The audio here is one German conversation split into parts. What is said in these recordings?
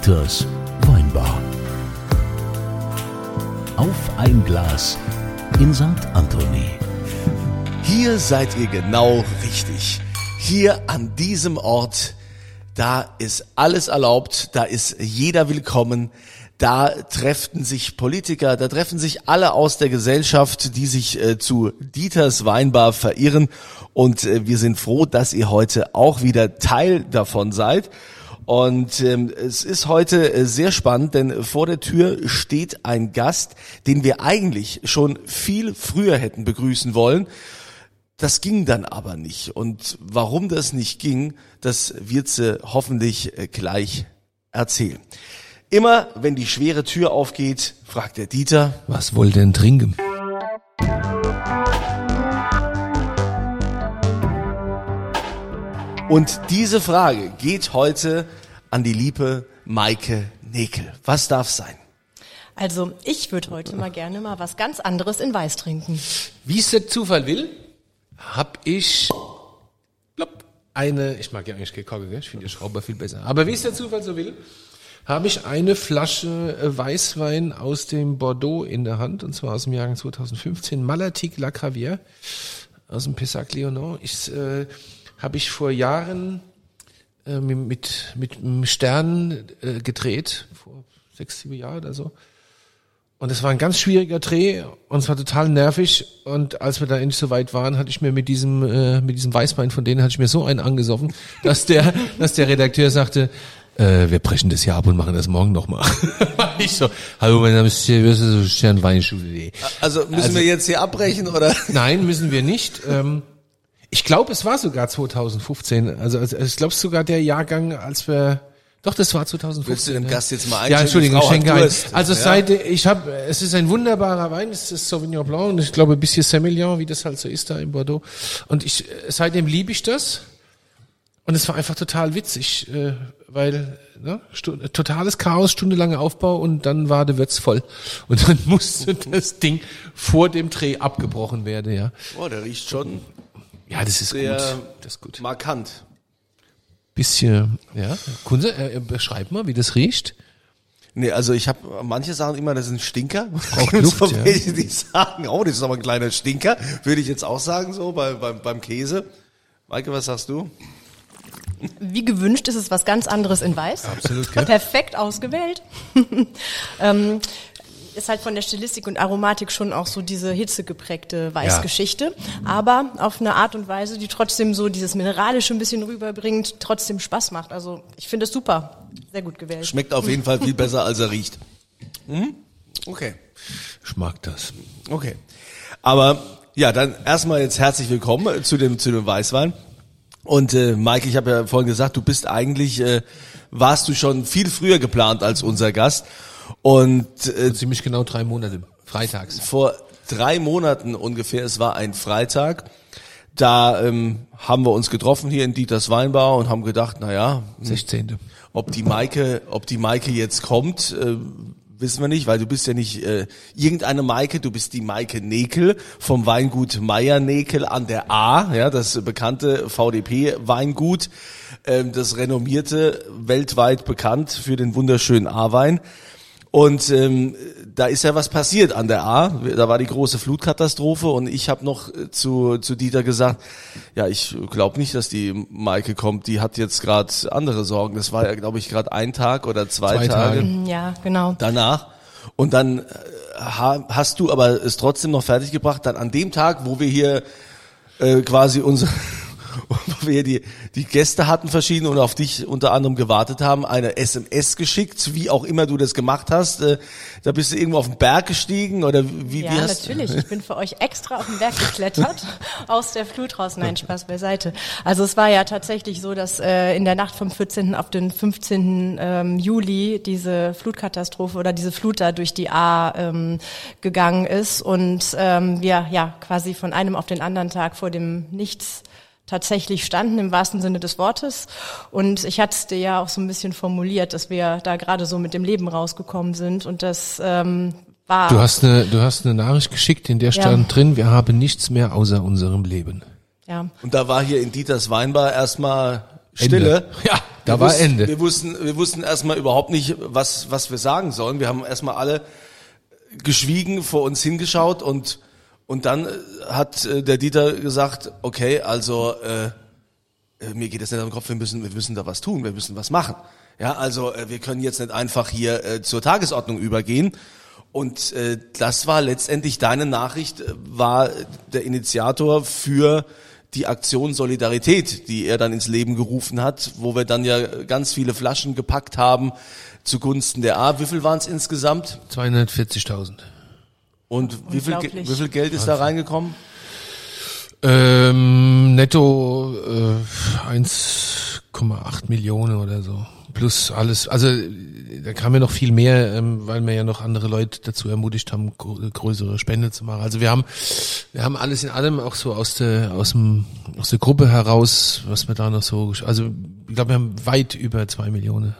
Dieters Weinbar. Auf ein Glas in St. Anthony. Hier seid ihr genau richtig. Hier an diesem Ort, da ist alles erlaubt, da ist jeder willkommen, da treffen sich Politiker, da treffen sich alle aus der Gesellschaft, die sich äh, zu Dieters Weinbar verirren. Und äh, wir sind froh, dass ihr heute auch wieder Teil davon seid. Und ähm, es ist heute äh, sehr spannend, denn vor der Tür steht ein Gast, den wir eigentlich schon viel früher hätten begrüßen wollen. Das ging dann aber nicht. Und warum das nicht ging, das wird sie hoffentlich äh, gleich erzählen. Immer wenn die schwere Tür aufgeht, fragt der Dieter, Was ihr denn trinken? Und diese Frage geht heute an die liebe Maike Nekel. Was darf sein? Also ich würde heute mal gerne mal was ganz anderes in Weiß trinken. Wie es der Zufall will, hab ich plopp, eine, ich mag ja eigentlich Kekogge, ich finde die Schrauber viel besser. Aber wie es der Zufall so will, habe ich eine Flasche äh, Weißwein aus dem Bordeaux in der Hand, und zwar aus dem Jahr 2015, Malatique La Gravière aus dem Pessac Léonon. Ich, äh, habe ich vor Jahren äh, mit, mit, einem Stern äh, gedreht, vor sechs, sieben Jahren oder so. Und es war ein ganz schwieriger Dreh und es war total nervig. Und als wir da endlich so weit waren, hatte ich mir mit diesem, äh, mit diesem Weißwein von denen hatte ich mir so einen angesoffen, dass der, dass der Redakteur sagte, äh, wir brechen das hier ab und machen das morgen nochmal. ich so, hallo, mein Name ist Stern Sternweinschule.de. Also müssen wir jetzt hier abbrechen oder? Nein, müssen wir nicht. Ähm, ich glaube, es war sogar 2015. Also, also ich glaube sogar der Jahrgang, als wir doch, das war 2015. Willst du dem ja. Gast jetzt mal einschenken? Ja, Entschuldigung, ich schenke ein. Also Ja. seit ich habe, es ist ein wunderbarer Wein, es ist Sauvignon Blanc und ich glaube ein bisschen Semillon, wie das halt so ist da in Bordeaux. Und ich seitdem liebe ich das. Und es war einfach total witzig, äh, weil ne, totales Chaos, stundenlange Aufbau und dann war der Wirtz voll. Und dann musste das Ding vor dem Dreh abgebrochen werden, ja. Oh, der riecht schon Ja, das ist sehr gut. Das ist gut. markant. Bisschen, ja. Kunze, äh, beschreib mal, wie das riecht. Nee, also ich habe manche sagen immer, das ist ein Stinker. Braucht Luft, so ja. welche, die sagen, oh, das ist aber ein kleiner Stinker. Würde ich jetzt auch sagen, so bei, beim, beim Käse. Maike, was sagst du? Wie gewünscht ist es was ganz anderes in Weiß. Absolut, gell? Perfekt ausgewählt. ähm, ist halt von der Stilistik und Aromatik schon auch so diese hitzegeprägte Weißgeschichte, aber auf eine Art und Weise, die trotzdem so dieses Mineralische ein bisschen rüberbringt, trotzdem Spaß macht. Also ich finde es super, sehr gut gewählt. Schmeckt auf jeden Fall viel besser, als er riecht. Hm? Okay, Ich mag das. okay. Aber ja, dann erstmal jetzt herzlich willkommen zu dem, zu dem Weißwein. Und äh, Maike, ich habe ja vorhin gesagt, du bist eigentlich, äh, warst du schon viel früher geplant als unser Gast. Und äh, Ziemlich genau drei Monate. Freitags. vor drei Monaten ungefähr, es war ein Freitag, da ähm, haben wir uns getroffen hier in Dieters Weinbar und haben gedacht, na ja, 16. ob die Maike, ob die Maike jetzt kommt, äh, wissen wir nicht, weil du bist ja nicht äh, irgendeine Maike, du bist die Maike Nekel vom Weingut Meier Nekel an der A, ja, das bekannte VDP Weingut, ähm, das renommierte, weltweit bekannt für den wunderschönen A-Wein. Und ähm, da ist ja was passiert an der A. Da war die große Flutkatastrophe und ich habe noch äh, zu, zu Dieter gesagt, ja, ich glaube nicht, dass die Maike kommt. Die hat jetzt gerade andere Sorgen. Das war ja, glaube ich, gerade ein Tag oder zwei, Zwei Tage, Tage. Ja, genau. danach. Und dann äh, ha, hast du aber es trotzdem noch fertiggebracht. Dann an dem Tag, wo wir hier äh, quasi unsere wo wir die, die Gäste hatten verschieden und auf dich unter anderem gewartet haben, eine SMS geschickt, wie auch immer du das gemacht hast. Äh, da bist du irgendwo auf den Berg gestiegen oder wie, Ja, wie hast natürlich. Ich bin für euch extra auf den Berg geklettert, aus der Flut raus. Nein, Spaß beiseite. Also es war ja tatsächlich so, dass äh, in der Nacht vom 14. auf den 15. Ähm, Juli diese Flutkatastrophe oder diese Flut da durch die A ähm, gegangen ist und ähm, wir ja quasi von einem auf den anderen Tag vor dem Nichts tatsächlich standen im wahrsten Sinne des Wortes. Und ich hatte es dir ja auch so ein bisschen formuliert, dass wir da gerade so mit dem Leben rausgekommen sind und das ähm, war Du hast eine, du hast eine Nachricht geschickt, in der Ja. stand drin, wir haben nichts mehr außer unserem Leben. ja Und da war hier in Dieters Weinbar erstmal Stille. Ende. Ja. Da wir war wussten, Ende. Wir wussten, wir wussten erstmal überhaupt nicht, was, was wir sagen sollen. Wir haben erstmal alle geschwiegen vor uns hingeschaut und, und dann äh, hat äh, der Dieter gesagt, okay, also äh, äh, mir geht es nicht am Kopf, wir müssen, wir müssen da was tun, wir müssen was machen. Ja, also äh, wir können jetzt nicht einfach hier äh, zur Tagesordnung übergehen. Und äh, das war letztendlich deine Nachricht, äh, war der Initiator für die Aktion Solidarität, die er dann ins Leben gerufen hat, wo wir dann ja ganz viele Flaschen gepackt haben zugunsten der A. Wie viel waren es insgesamt? 240.000. Und wie viel, wie viel Geld ist da reingekommen? Ähm, netto äh, 1,8 Millionen oder so. Plus alles. Also da kam ja noch viel mehr, ähm, weil wir ja noch andere Leute dazu ermutigt haben, größere Spende zu machen. Also wir haben, wir haben alles in allem auch so aus der aus dem aus der Gruppe heraus, was wir da noch so, also ich glaube, wir haben weit über zwei Millionen.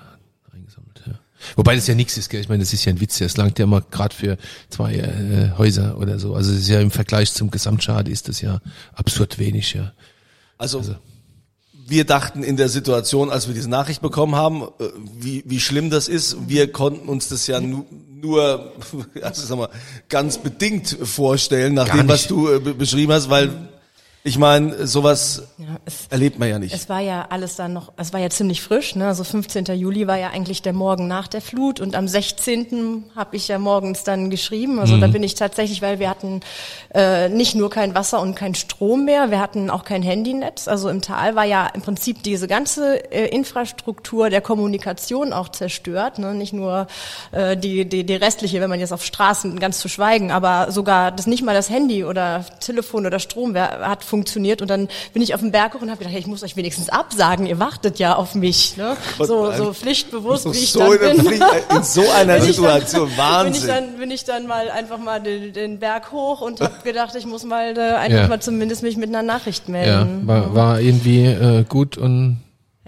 Wobei das ja nichts ist, gell? ich meine, das ist ja ein Witz, das langt ja immer gerade für zwei äh, Häuser oder so. Also es ist ja im Vergleich zum Gesamtschade ist das ja absurd wenig, ja. Also, wir dachten in der Situation, als wir diese Nachricht bekommen haben, äh, wie, wie schlimm das ist. Wir konnten uns das ja nu, nur, also sag mal, ganz bedingt vorstellen, nach Gar dem, was du äh, be- beschrieben hast, weil ich meine, sowas Ja, es, erlebt man ja nicht. Es war ja alles dann noch, es war ja ziemlich frisch, ne? Also 15. Juli war ja eigentlich der Morgen nach der Flut und am 16. habe ich ja morgens dann geschrieben. Also da bin ich tatsächlich, weil wir hatten äh, nicht nur kein Wasser und kein Strom mehr, wir hatten auch kein Handynetz. Also im Tal war ja im Prinzip diese ganze äh, Infrastruktur der Kommunikation auch zerstört, ne? Nicht nur äh, die, die die restliche, wenn man jetzt auf Straßen ganz zu schweigen, aber sogar das nicht mal das Handy oder Telefon oder Strom wer- hat funktioniert und dann bin ich auf den Berg hoch und habe gedacht, hey, ich muss euch wenigstens absagen, ihr wartet ja auf mich, ne? So, so pflichtbewusst, wie ich so dann bin. Pflicht, äh, in so einer Bin ich dann- Situation, Bin ich Wahnsinn. dann, bin ich dann mal einfach mal den, den Berg hoch und habe gedacht, ich muss mal äh, einfach Ja. mal zumindest mich mit einer Nachricht Ja, melden. war, war irgendwie äh, gut und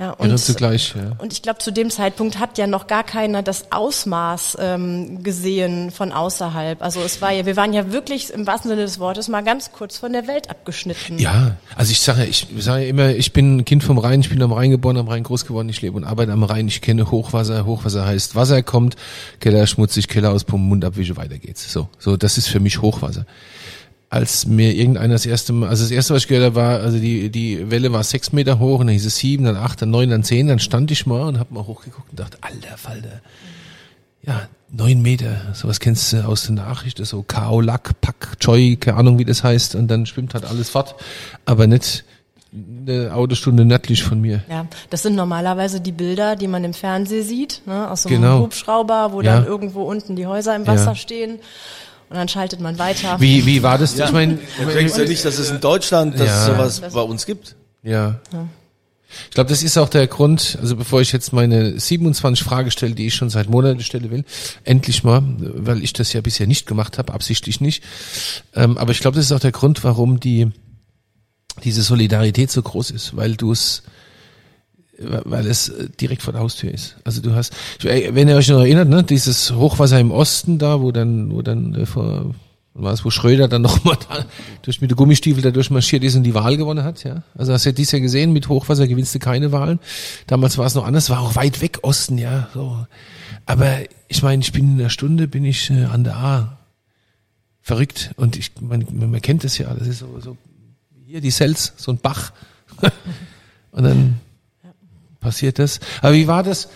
Ja, und, zugleich. Ja. und ich glaube, zu dem Zeitpunkt hat ja noch gar keiner das Ausmaß ähm, gesehen von außerhalb. Also es war ja, wir waren ja wirklich im wahrsten Sinne des Wortes mal ganz kurz von der Welt abgeschnitten. Ja, also ich sage ja, ich sage ja immer, ich bin ein Kind vom Rhein, ich bin am Rhein geboren, am Rhein groß geworden, ich lebe und arbeite am Rhein, ich kenne Hochwasser, Hochwasser heißt Wasser kommt, Keller schmutzig, Keller auspumpen, Mund abwische, weiter geht's. So, so, das ist für mich Hochwasser. Als mir irgendeiner das erste Mal, also das erste, was ich gehört habe, war, also die, die Welle war sechs Meter hoch und dann hieß es sieben, dann acht, dann neun, dann zehn, dann stand ich mal und habe mal hochgeguckt und dachte, alter Falter, ja, neun Meter, sowas kennst du aus der Nachricht, so Kao, Lack, Pack, Choi, keine Ahnung, wie das heißt, und dann schwimmt halt alles fort, aber nicht eine Autostunde nördlich von mir. Ja, das sind normalerweise die Bilder, die man im Fernsehen sieht, ne, aus so einem Genau. Hubschrauber, wo Ja. dann irgendwo unten die Häuser im Wasser Ja. stehen und dann schaltet man weiter. Wie, wie war das? Ich meine, Du denkst ja nicht, dass es in Deutschland, dass Ja. es sowas bei uns gibt. ja. Ich glaube, das ist auch der Grund, also bevor ich jetzt meine 27 Fragen stelle, die ich schon seit Monaten stelle will, endlich mal, weil ich das ja bisher nicht gemacht habe, absichtlich nicht. Ähm, aber ich glaube, das ist auch der Grund, warum die diese Solidarität so groß ist, weil du es weil es äh, direkt vor der Haustür ist. Also du hast, wenn ihr euch noch erinnert, ne, dieses Hochwasser im Osten da, wo dann, wo dann äh, vor, es, wo Schröder dann nochmal da durch mit den Gummistiefel da durchmarschiert ist und die Wahl gewonnen hat, ja. Also hast du ja dies Jahr gesehen, mit Hochwasser gewinnst du keine Wahlen. Damals war es noch anders, war auch weit weg Osten, ja. So. Aber ich meine, ich bin in einer Stunde, bin ich äh, an der A. Verrückt. Und ich, man, man kennt das ja, das ist so, so hier die Sels, so ein Bach. und dann passiert das. Aber wie war das?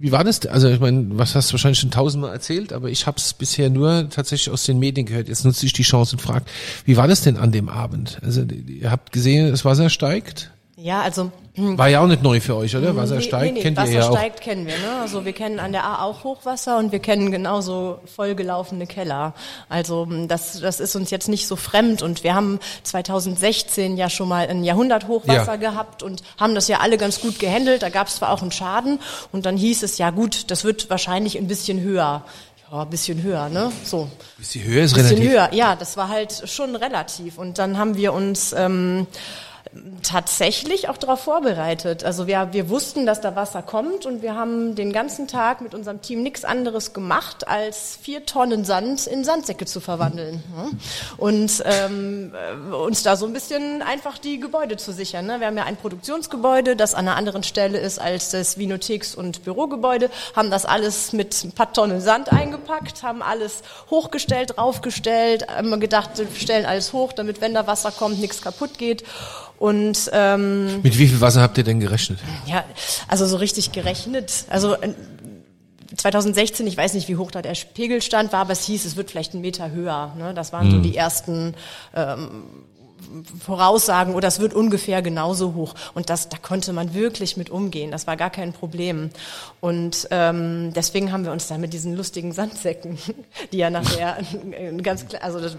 Wie war das? Also ich meine, was hast du wahrscheinlich schon tausendmal erzählt, aber ich habe es bisher nur tatsächlich aus den Medien gehört. Jetzt nutze ich die Chance und frage, wie war das denn an dem Abend? Also ihr habt gesehen, das Wasser steigt. Ja, also War ja auch nicht neu für euch, oder? Wasser Nee, steigt, nee, nee, kennt Wasser ihr ja auch. steigt kennen wir, ne? Also wir kennen an der A auch Hochwasser und wir kennen genauso vollgelaufene Keller. Also m, das, das ist uns jetzt nicht so fremd und wir haben 2016 ja schon mal ein Jahrhunderthochwasser Ja. gehabt und haben das ja alle ganz gut gehandelt. Da gab es zwar auch einen Schaden und dann hieß es ja gut, das wird wahrscheinlich ein bisschen höher. Ja, ein bisschen höher, ne? So. Die Höhe ist bisschen relativ. höher. Ja, das war halt schon relativ. Und dann haben wir uns ähm, tatsächlich auch darauf vorbereitet. Also wir, wir wussten, dass da Wasser kommt und wir haben den ganzen Tag mit unserem Team nichts anderes gemacht, als vier Tonnen Sand in Sandsäcke zu verwandeln. Und ähm, uns da so ein bisschen einfach die Gebäude zu sichern. Ne? Wir haben ja ein Produktionsgebäude, das an einer anderen Stelle ist als das Vinotheks- und Bürogebäude, haben das alles mit ein paar Tonnen Sand eingepackt, haben alles hochgestellt, draufgestellt, haben gedacht, wir stellen alles hoch, damit wenn da Wasser kommt, nichts kaputt geht. Und ähm, Mit wie viel Wasser habt ihr denn gerechnet? ja, also so richtig gerechnet. Also äh, 2016, ich weiß nicht, wie hoch da der Pegelstand war, aber es hieß, es wird vielleicht einen Meter höher. Ne? Das waren so die ersten ähm, Voraussagen oder es wird ungefähr genauso hoch. Und das, da konnte man wirklich mit umgehen. Das war gar kein Problem. Und ähm, deswegen haben wir uns da mit diesen lustigen Sandsäcken, die ja nachher ganz klar, also das,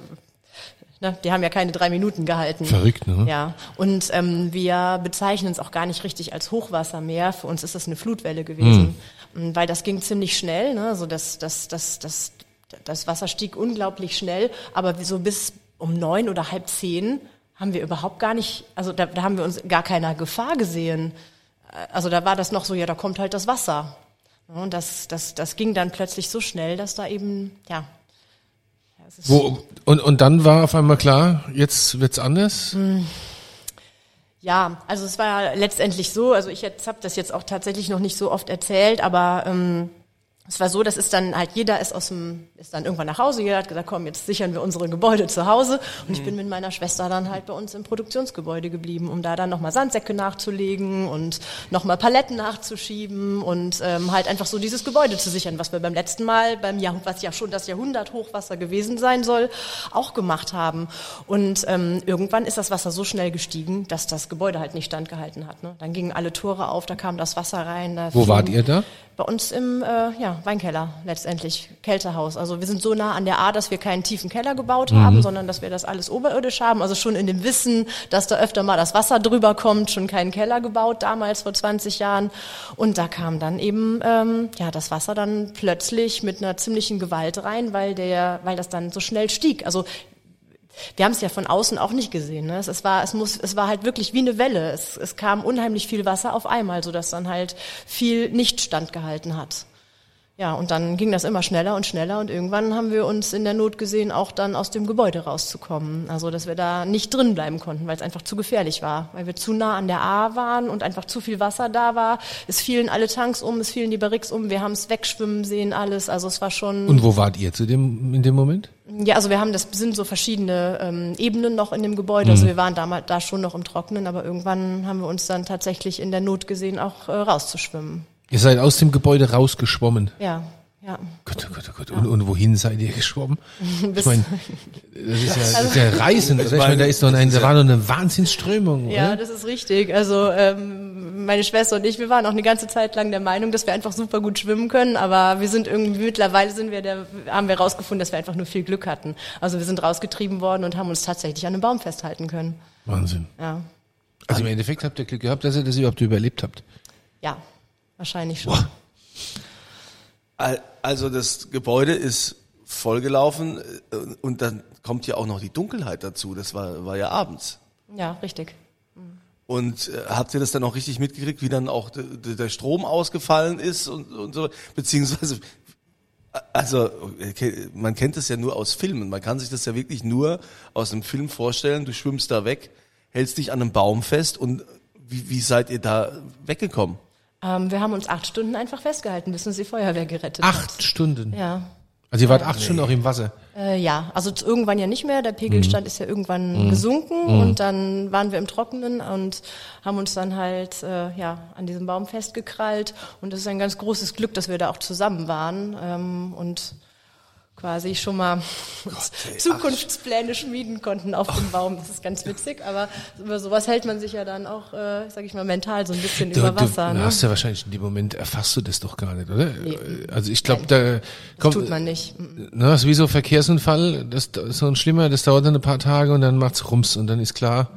ne, die haben ja keine drei Minuten gehalten. Verrückt, ne? Ja, und ähm, wir bezeichnen es auch gar nicht richtig als Hochwassermeer. Für uns ist das eine Flutwelle gewesen, Mhm, weil das ging ziemlich schnell. Ne? Also das, das, das, das, das Wasser stieg unglaublich schnell, aber so bis um neun oder halb zehn haben wir überhaupt gar nicht, also da, da haben wir uns gar keiner Gefahr gesehen. Also da war das noch so, ja, da kommt halt das Wasser. Und das, das, das ging dann plötzlich so schnell, dass da eben, ja. Wo, und, und dann war auf einmal klar, jetzt wird's anders? Ja, also es war ja letztendlich so, also ich habe das jetzt auch tatsächlich noch nicht so oft erzählt, aber ähm, es war so, das ist dann halt jeder ist aus dem ist dann irgendwann nach Hause, jeder hat gesagt, komm, jetzt sichern wir unsere Gebäude zu Hause und ich bin mit meiner Schwester dann halt bei uns im Produktionsgebäude geblieben, um da dann nochmal Sandsäcke nachzulegen und nochmal Paletten nachzuschieben und ähm, halt einfach so dieses Gebäude zu sichern, was wir beim letzten Mal beim Jahr, was ja schon das Jahrhundert Hochwasser gewesen sein soll, auch gemacht haben und ähm, irgendwann ist das Wasser so schnell gestiegen, dass das Gebäude halt nicht standgehalten hat. Ne? Dann gingen alle Tore auf, da kam das Wasser rein. Da Wo wart ihr da? Bei uns im äh, ja, Weinkeller letztendlich, Kältehaus. Also wir sind so nah an der A, dass wir keinen tiefen Keller gebaut haben, sondern dass wir das alles oberirdisch haben. Also schon in dem Wissen, dass da öfter mal das Wasser drüber kommt, schon keinen Keller gebaut, damals vor 20 Jahren. Und da kam dann eben ähm, ja das Wasser dann plötzlich mit einer ziemlichen Gewalt rein, weil der, weil das dann so schnell stieg. Also wir haben es ja von außen auch nicht gesehen. Ne? Es, es, war, es, muss, es war halt wirklich wie eine Welle. Es, es kam unheimlich viel Wasser auf einmal, sodass dann halt viel nicht standgehalten hat. Ja, und dann ging das immer schneller und schneller und irgendwann haben wir uns in der Not gesehen, auch dann aus dem Gebäude rauszukommen. Also, dass wir da nicht drin bleiben konnten, weil es einfach zu gefährlich war, weil wir zu nah an der A waren und einfach zu viel Wasser da war. Es fielen alle Tanks um, es fielen die Barrix um, wir haben es wegschwimmen sehen, alles. Also es war schon. Und wo wart ihr zu dem, in dem Moment? Ja, also wir haben das sind so verschiedene ähm, Ebenen noch in dem Gebäude. Also wir waren damals da schon noch im Trockenen, aber irgendwann haben wir uns dann tatsächlich in der Not gesehen, auch äh, rauszuschwimmen. Ihr seid aus dem Gebäude rausgeschwommen. Ja, ja. Gott, oh Gott, oh Gott. Und, und wohin seid ihr geschwommen? Ich meine, das ist ja, das ist ja Reisen. Oder? Ich meine, da ist doch ein, da war doch eine Wahnsinnsströmung, Ja, oder? das ist richtig. Also ähm, meine Schwester und ich, wir waren auch eine ganze Zeit lang der Meinung, dass wir einfach super gut schwimmen können, aber wir sind irgendwie mittlerweile sind wir der, haben wir rausgefunden, dass wir einfach nur viel Glück hatten. Also wir sind rausgetrieben worden und haben uns tatsächlich an einem Baum festhalten können. Wahnsinn. Ja, Also im Endeffekt habt ihr Glück gehabt, dass ihr das überhaupt überlebt habt. ja, wahrscheinlich schon. Boah. Al- Also das Gebäude ist vollgelaufen äh, und dann kommt ja auch noch die Dunkelheit dazu. Das war, war ja abends. Ja, richtig. Und äh, habt ihr das dann auch richtig mitgekriegt, wie dann auch de, de, der Strom ausgefallen ist und, und so? Beziehungsweise, äh, also okay, man kennt das ja nur aus Filmen. Man kann sich das ja wirklich nur aus einem Film vorstellen. Du schwimmst da weg, hältst dich an einem Baum fest und wie, wie seid ihr da weggekommen? Ähm, wir haben uns acht Stunden einfach festgehalten, bis uns die Feuerwehr gerettet hat. Acht Stunden. Ja. Also ihr wart acht Stunden auch im Wasser. Äh, ja, also irgendwann ja nicht mehr. Der Pegelstand ist ja irgendwann gesunken und dann waren wir im Trockenen und haben uns dann halt äh, ja an diesem Baum festgekrallt. Und das ist ein ganz großes Glück, dass wir da auch zusammen waren ähm, und quasi schon mal Zukunftspläne schmieden konnten auf dem Baum. Das ist ganz witzig, aber über sowas hält man sich ja dann auch, äh, sag ich mal, mental so ein bisschen Du, über du Wasser. Ne? hast ja wahrscheinlich in dem Moment erfasst du das doch gar nicht, oder? Nee. Also ich glaube, da Das kommt, tut man nicht. Mhm. ne, das ist wie so ein Verkehrsunfall, das das ist so ein schlimmer, das dauert dann ein paar Tage und dann macht's rums und dann ist klar,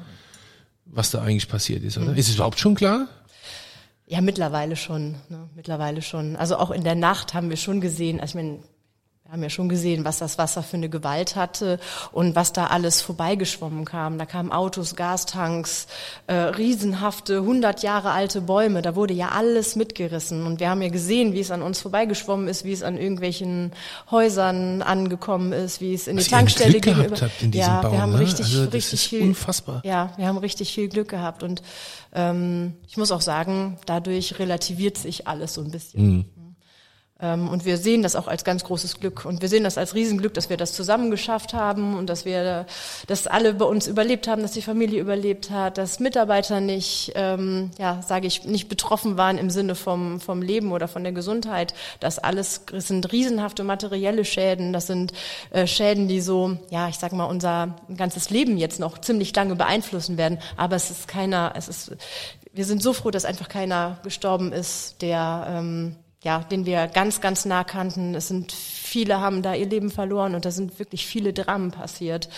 was da eigentlich passiert ist, Mhm. oder? Ist es überhaupt schon klar? Ja, mittlerweile schon. Ne? Mittlerweile schon. Also auch in der Nacht haben wir schon gesehen, also ich meine, wir haben ja schon gesehen, was das Wasser für eine Gewalt hatte und was da alles vorbeigeschwommen kam. Da kamen Autos, Gastanks, äh, riesenhafte, hundert Jahre alte Bäume. Da wurde ja alles mitgerissen. Und wir haben ja gesehen, wie es an uns vorbeigeschwommen ist, wie es an irgendwelchen Häusern angekommen ist, wie es in Was die Tankstelle Glück gehabt gegenüber. habt in diesem ja, Baum, wir haben ne? richtig, Also richtig viel. unfassbar. Ja, wir haben richtig viel Glück gehabt. Und ähm, ich muss auch sagen, dadurch relativiert sich alles so ein bisschen. Mhm. Ähm, und wir sehen das auch als ganz großes Glück. Und wir sehen das als Riesenglück, dass wir das zusammen geschafft haben und dass wir, dass alle bei uns überlebt haben, dass die Familie überlebt hat, dass Mitarbeiter nicht, ähm, ja, sage ich, nicht betroffen waren im Sinne vom, vom Leben oder von der Gesundheit. Das alles das sind riesenhafte materielle Schäden. Das sind äh, Schäden, die so, ja, ich sag mal, unser ganzes Leben jetzt noch ziemlich lange beeinflussen werden. Aber es ist keiner, es ist, wir sind so froh, dass einfach keiner gestorben ist, der, ähm, ja, den wir ganz, ganz nah kannten. Es sind viele haben da ihr Leben verloren und da sind wirklich viele Dramen passiert.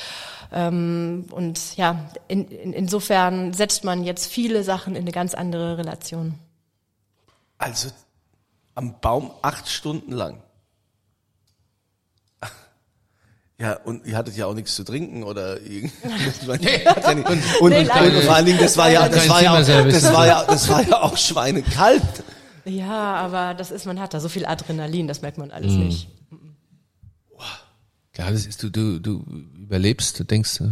Ähm, und ja, in, in, insofern setzt man jetzt viele Sachen in eine ganz andere Relation. Also am Baum acht Stunden lang. Ja, und ihr hattet ja auch nichts zu trinken oder irgendwas. und, und, Nee, und, leider vor allen Dingen, das war ja, das war ja, auch, das war ja, das war ja auch schweinekalt. Ja, aber das ist, man hat da so viel Adrenalin, das merkt man alles Mhm. nicht. Ja, das ist, du, du, du überlebst, du denkst, äh,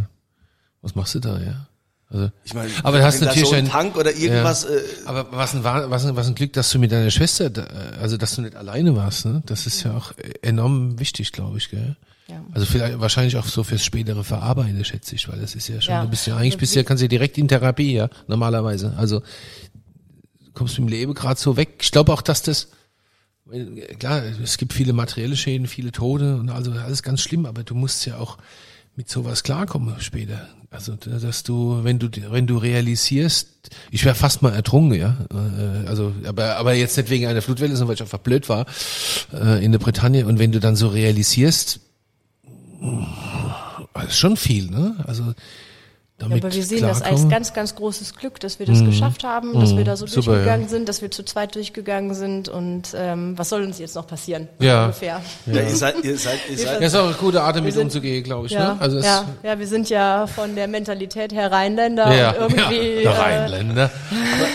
was machst du da, ja? Also, Ich meine, aber du hast natürlich so ein Tank oder irgendwas. Ja. Äh, aber was ein, Wa- was, ein, was ein Glück, dass du mit deiner Schwester, da, also dass du nicht alleine warst, ne? Das ist ja auch enorm wichtig, glaube ich, gell? Ja. Also vielleicht wahrscheinlich auch so fürs spätere Verarbeiten, schätze ich, weil das ist ja schon, Ja. du bist ja eigentlich bist ja, kannst ja direkt in Therapie, ja, normalerweise. Also kommst mit dem Leben gerade so weg. Ich glaube auch, dass das klar, es gibt viele materielle Schäden, viele Tode und also alles ganz schlimm, aber du musst ja auch mit sowas klarkommen später. Also dass du, wenn du wenn du realisierst, ich wäre fast mal ertrunken, ja. Äh, Also aber aber jetzt nicht wegen einer Flutwelle, sondern weil ich einfach blöd war äh, in der Bretagne. Und wenn du dann so realisierst, das ist schon viel, ne? Also Ja, damit aber wir sehen das als ganz, ganz großes Glück, dass wir das geschafft haben, dass wir da so Mhm. Super, durchgegangen ja. sind, dass wir zu zweit durchgegangen sind und ähm, was soll uns jetzt noch passieren? Ja. Ungefähr. ja, ihr seid, ihr seid, ihr seid, Ja, ist auch eine gute Art, damit sind- umzugehen, glaube ich. Ja, ne? Also ja, ja, wir sind ja von der Mentalität her Rheinländer ja, und irgendwie ja, äh, Rheinländer.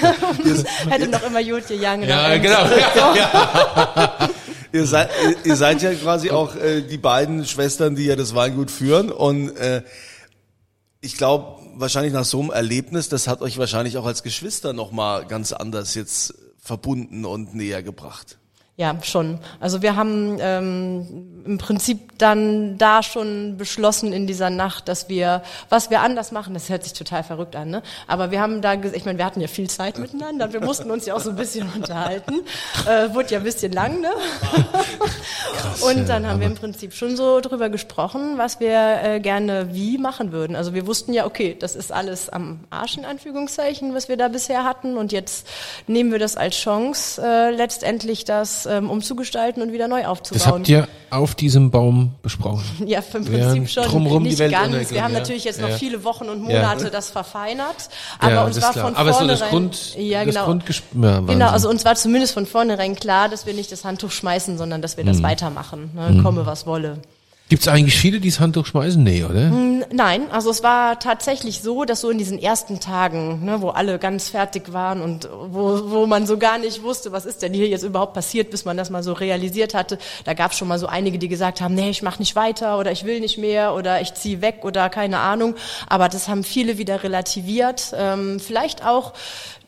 hätte noch immer gut gegangen. Ja, genau. Ja, ihr seid, ihr seid ja quasi auch äh, die beiden Schwestern, die ja das Weingut führen. Und äh, ich glaube, wahrscheinlich nach so einem Erlebnis, das hat euch wahrscheinlich auch als Geschwister nochmal ganz anders jetzt verbunden und näher gebracht. Ja, schon. Also wir haben ähm, im Prinzip dann da schon beschlossen in dieser Nacht, dass wir, was wir anders machen, das hört sich total verrückt an, ne? Aber wir haben da, ich meine, wir hatten ja viel Zeit miteinander und wir mussten uns ja auch so ein bisschen unterhalten. Äh, wurde ja ein bisschen lang, ne? und dann haben wir im Prinzip schon so drüber gesprochen, was wir äh, gerne wie machen würden. Also wir wussten ja, okay, das ist alles am Arsch in Anführungszeichen, was wir da bisher hatten und jetzt nehmen wir das als Chance, äh, letztendlich das ähm, umzugestalten und wieder neu aufzubauen. Das habt ihr auf diesem Baum besprochen. Ja, im Ja, Prinzip schon drumherum die nicht Welt ganz. Wir haben ja. natürlich jetzt noch Ja. viele Wochen und Ja. Monate das verfeinert, aber Ja, uns das war klar. von Aber so vornherein, das Grund- ja, das genau. Ja, Wahnsinn. genau, also uns war zumindest von vornherein klar, dass wir nicht das Handtuch schmeißen, sondern dass wir das Mhm. weitermachen, ne, komme was wolle. Gibt's eigentlich viele, die das Handtuch schmeißen? Nee, oder? Nein, also es war tatsächlich so, dass so in diesen ersten Tagen, ne, wo alle ganz fertig waren und wo, wo man so gar nicht wusste, was ist denn hier jetzt überhaupt passiert, bis man das mal so realisiert hatte, da gab es schon mal so einige, die gesagt haben, nee, ich mache nicht weiter oder ich will nicht mehr oder ich ziehe weg oder keine Ahnung. Aber das haben viele wieder relativiert, ähm, vielleicht auch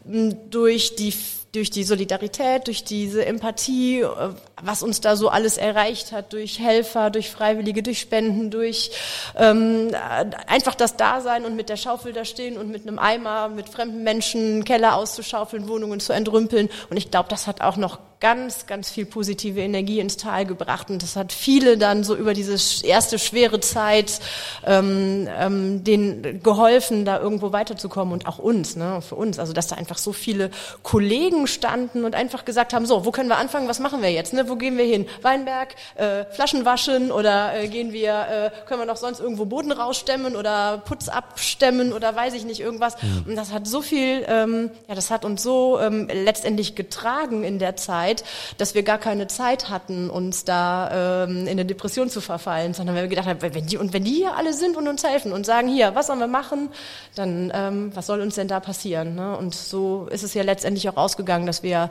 mh, durch die durch die Solidarität, durch diese Empathie, äh, was uns da so alles erreicht hat, durch Helfer, durch Freiwillige, durch Spenden, durch ähm, äh, einfach das Dasein und mit der Schaufel da stehen und mit einem Eimer, mit fremden Menschen Keller auszuschaufeln, Wohnungen zu entrümpeln. Und ich glaube, das hat auch noch ganz, ganz viel positive Energie ins Tal gebracht. Und das hat viele dann so über diese erste schwere Zeit ähm, ähm, denen geholfen, da irgendwo weiterzukommen und auch uns, ne, für uns. Also dass da einfach so viele Kollegen standen und einfach gesagt haben, so, wo können wir anfangen, was machen wir jetzt, ne? wo gehen wir hin? Weinberg, äh, Flaschen waschen oder äh, gehen wir, äh, können wir noch sonst irgendwo Boden rausstemmen oder Putz abstemmen oder weiß ich nicht, irgendwas. Und das hat so viel, ähm, ja, das hat uns so ähm, letztendlich getragen in der Zeit, weit, dass wir gar keine Zeit hatten, uns da ähm, in eine Depression zu verfallen, sondern wir gedacht haben, wenn die und wenn die hier alle sind und uns helfen und sagen, hier, was sollen wir machen, dann ähm, was soll uns denn da passieren? Ne? Und so ist es ja letztendlich auch ausgegangen, dass wir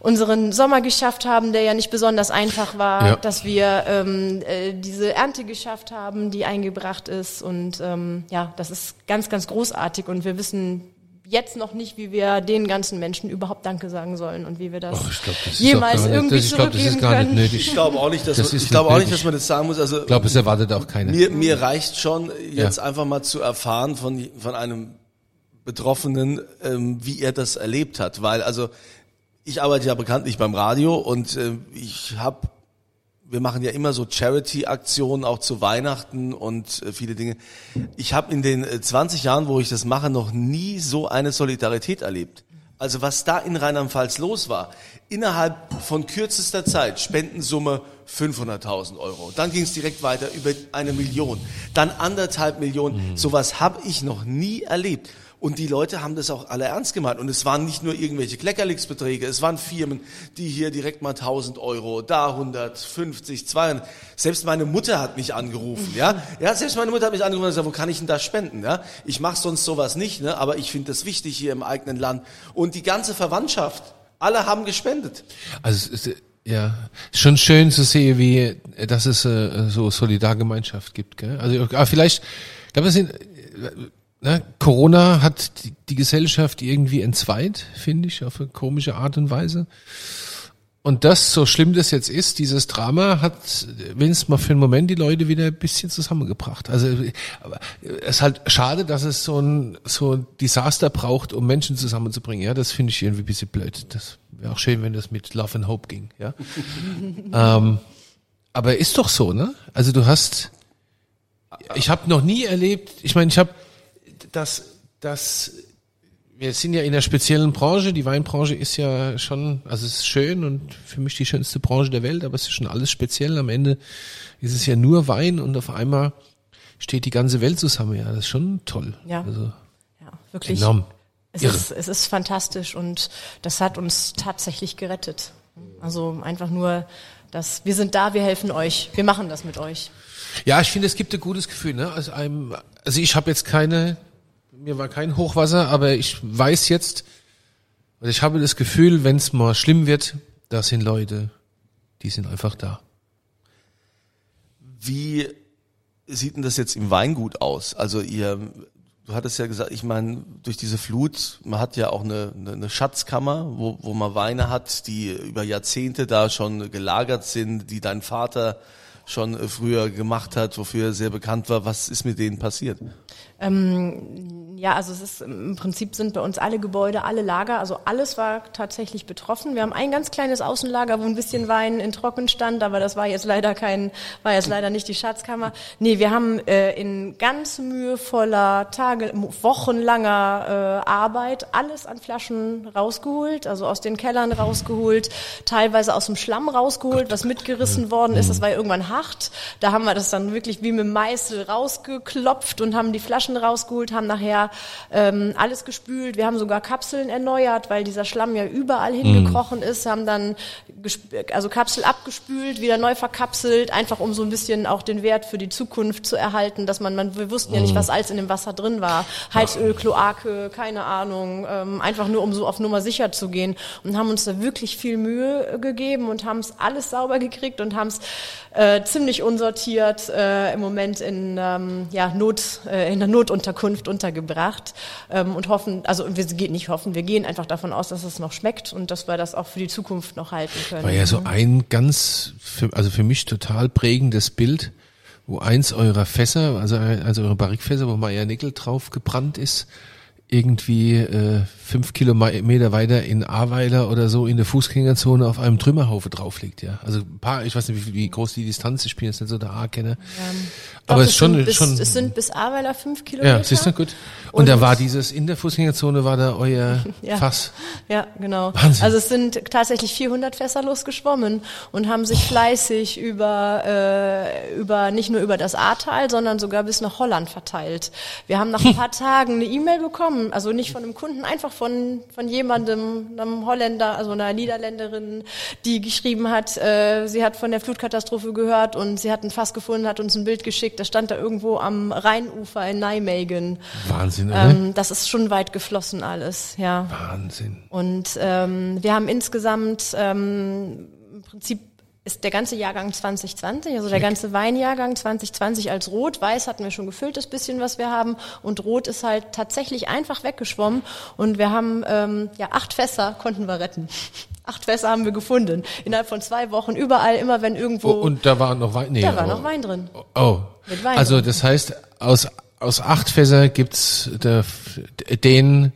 unseren Sommer geschafft haben, der ja nicht besonders einfach war, Ja. dass wir ähm, äh, diese Ernte geschafft haben, die eingebracht ist. Und ähm, ja, das ist ganz, ganz großartig. Und wir wissen jetzt noch nicht, wie wir den ganzen Menschen überhaupt Danke sagen sollen und wie wir das Oh, ich glaub, das jemals irgendwie das, ich glaube, das ist zurückgeben gar nicht können. nötig. Ich glaube auch nicht, dass Das man, ich glaube auch nicht, dass man das sagen muss. Also Ich glaube, es erwartet auch keiner. mir, mir reicht schon jetzt Ja. einfach mal zu erfahren von, von einem Betroffenen, ähm, wie er das erlebt hat. Weil also ich arbeite ja bekanntlich beim Radio und äh, ich habe, wir machen ja immer so Charity-Aktionen auch zu Weihnachten und äh, viele Dinge. Ich habe in den äh, 20 Jahren, wo ich das mache, noch nie so eine Solidarität erlebt. Also was da in Rheinland-Pfalz los war, innerhalb von kürzester Zeit, Spendensumme 500.000 Euro. Dann ging es direkt weiter über eine Million, dann anderthalb Millionen. Sowas habe ich noch nie erlebt. Und die Leute haben das auch alle ernst gemeint. Und es waren nicht nur irgendwelche Kleckerlicksbeträge, es waren Firmen, die hier direkt mal 1000 Euro, da 150, 200. Selbst meine Mutter hat mich angerufen, ja. Ja, selbst meine Mutter hat mich angerufen und gesagt, wo kann ich denn da spenden, ja? Ich mache sonst sowas nicht, ne? aber ich finde das wichtig hier im eigenen Land. Und die ganze Verwandtschaft, alle haben gespendet. Also ist, ja, schon schön zu sehen, wie dass es äh, so Solidargemeinschaft gibt. Gell? Also vielleicht, ich glaube, es sind, ne, Corona hat die, die Gesellschaft irgendwie entzweit, finde ich, auf eine komische Art und Weise. Und das, so schlimm das jetzt ist, dieses Drama hat wenigstens mal für einen Moment die Leute wieder ein bisschen zusammengebracht. Also es ist halt schade, dass es so ein so ein Desaster braucht, um Menschen zusammenzubringen. Ja, das finde ich irgendwie ein bisschen blöd. Das wäre auch schön, wenn das mit Love and Hope ging. Ja, ähm, aber ist doch so, ne? Also du hast, ich habe noch nie erlebt. Ich meine, ich habe das, das wir sind ja in einer speziellen Branche. Die Weinbranche ist ja schon, also es ist schön und für mich die schönste Branche der Welt, aber es ist schon alles speziell. Am Ende ist es ja nur Wein und auf einmal steht die ganze Welt zusammen. Ja, das ist schon toll. Ja. Also Ja, wirklich. enorm. Es Irre. ist, es ist fantastisch und das hat uns tatsächlich gerettet. Also einfach nur, dass wir sind da, wir helfen euch, wir machen das mit euch. Ja, ich finde, es gibt ein gutes Gefühl. Ne? Also, einem, also ich habe jetzt keine, mir war kein Hochwasser, aber ich weiß jetzt, also ich habe das Gefühl, wenn es mal schlimm wird, da sind Leute, die sind einfach da. Wie sieht denn das jetzt im Weingut aus? Also ihr, du hattest ja gesagt, ich meine, durch diese Flut, man hat ja auch eine, eine, Schatzkammer, wo, wo man Weine hat, die über Jahrzehnte da schon gelagert sind, die dein Vater schon äh, früher gemacht hat, wofür er sehr bekannt war. Was ist mit denen passiert? Ähm, ja, also es ist im Prinzip sind bei uns alle Gebäude, alle Lager, also alles war tatsächlich betroffen. Wir haben ein ganz kleines Außenlager, wo ein bisschen Wein in Trocken stand, aber das war jetzt leider kein, war jetzt leider nicht die Schatzkammer. Nee, wir haben äh, in ganz mühevoller, Tage, wochenlanger äh, Arbeit alles an Flaschen rausgeholt, also aus den Kellern rausgeholt, teilweise aus dem Schlamm rausgeholt, was mitgerissen worden ist. Das war ja irgendwann hart. Da haben wir das dann wirklich wie mit dem Meißel rausgeklopft und haben die Flaschen rausgeholt, haben nachher ähm, alles gespült. Wir haben sogar Kapseln erneuert, weil dieser Schlamm ja überall hingekrochen ist, haben dann also Kapsel abgespült, wieder neu verkapselt, einfach um so ein bisschen auch den Wert für die Zukunft zu erhalten, dass man, man wir wussten ja nicht, was alles in dem Wasser drin war. Heizöl, Kloake, keine Ahnung, ähm, einfach nur um so auf Nummer sicher zu gehen. Und haben uns da wirklich viel Mühe gegeben und haben es alles sauber gekriegt und haben es äh, ziemlich unsortiert äh, im Moment in ähm, ja, Not, äh, in der Notunterkunft untergebracht ähm, und hoffen, also wir gehen nicht hoffen, wir gehen einfach davon aus, dass es noch schmeckt und dass wir das auch für die Zukunft noch halten können. War ja so ein ganz, für, also für mich total prägendes Bild, wo eins eurer Fässer, also, also eure Barrikfässer, wo Meier Nickel drauf gebrannt ist, irgendwie äh, fünf Kilometer weiter in Ahrweiler oder so in der Fußgängerzone auf einem Trümmerhaufen drauf liegt, ja. Also ein paar, ich weiß nicht, wie, wie groß die Distanz ist, ich bin jetzt nicht so der A-Kenner. Doch, Aber es ist schon, sind bis, schon, es sind bis Ahrweiler fünf Kilometer. ja, siehst du, gut. Und, da war dieses, in der Fußgängerzone war da euer Ja. Fass. Ja, genau. Wahnsinn. Also es sind tatsächlich 400 Fässer losgeschwommen und haben sich fleißig über, äh, über nicht nur über das Ahrtal, sondern sogar bis nach Holland verteilt. Wir haben nach ein paar Tagen eine E-Mail bekommen von, also nicht von einem Kunden, einfach von, von jemandem, einem Holländer, also einer Niederländerin, die geschrieben hat, äh, sie hat von der Flutkatastrophe gehört und sie hat ein Fass gefunden, hat uns ein Bild geschickt, das stand da irgendwo am Rheinufer in Nijmegen. Wahnsinn, oder? Ähm, das ist schon weit geflossen alles, ja. Wahnsinn. Und ähm, wir haben insgesamt ähm, im Prinzip ist der ganze Jahrgang 2020, also der ganze Weinjahrgang 2020 als Rot. Weiß hatten wir schon gefüllt, das bisschen, was wir haben. Und Rot ist halt tatsächlich einfach weggeschwommen. Und wir haben ähm, ja acht Fässer konnten wir retten. Acht Fässer haben wir gefunden. Innerhalb von zwei Wochen, überall, immer wenn irgendwo. Oh, und da war noch Wein. Nee, da war aber- noch Wein drin. Oh. Mit Wein. Also das heißt, aus, aus acht Fässer gibt's der, den,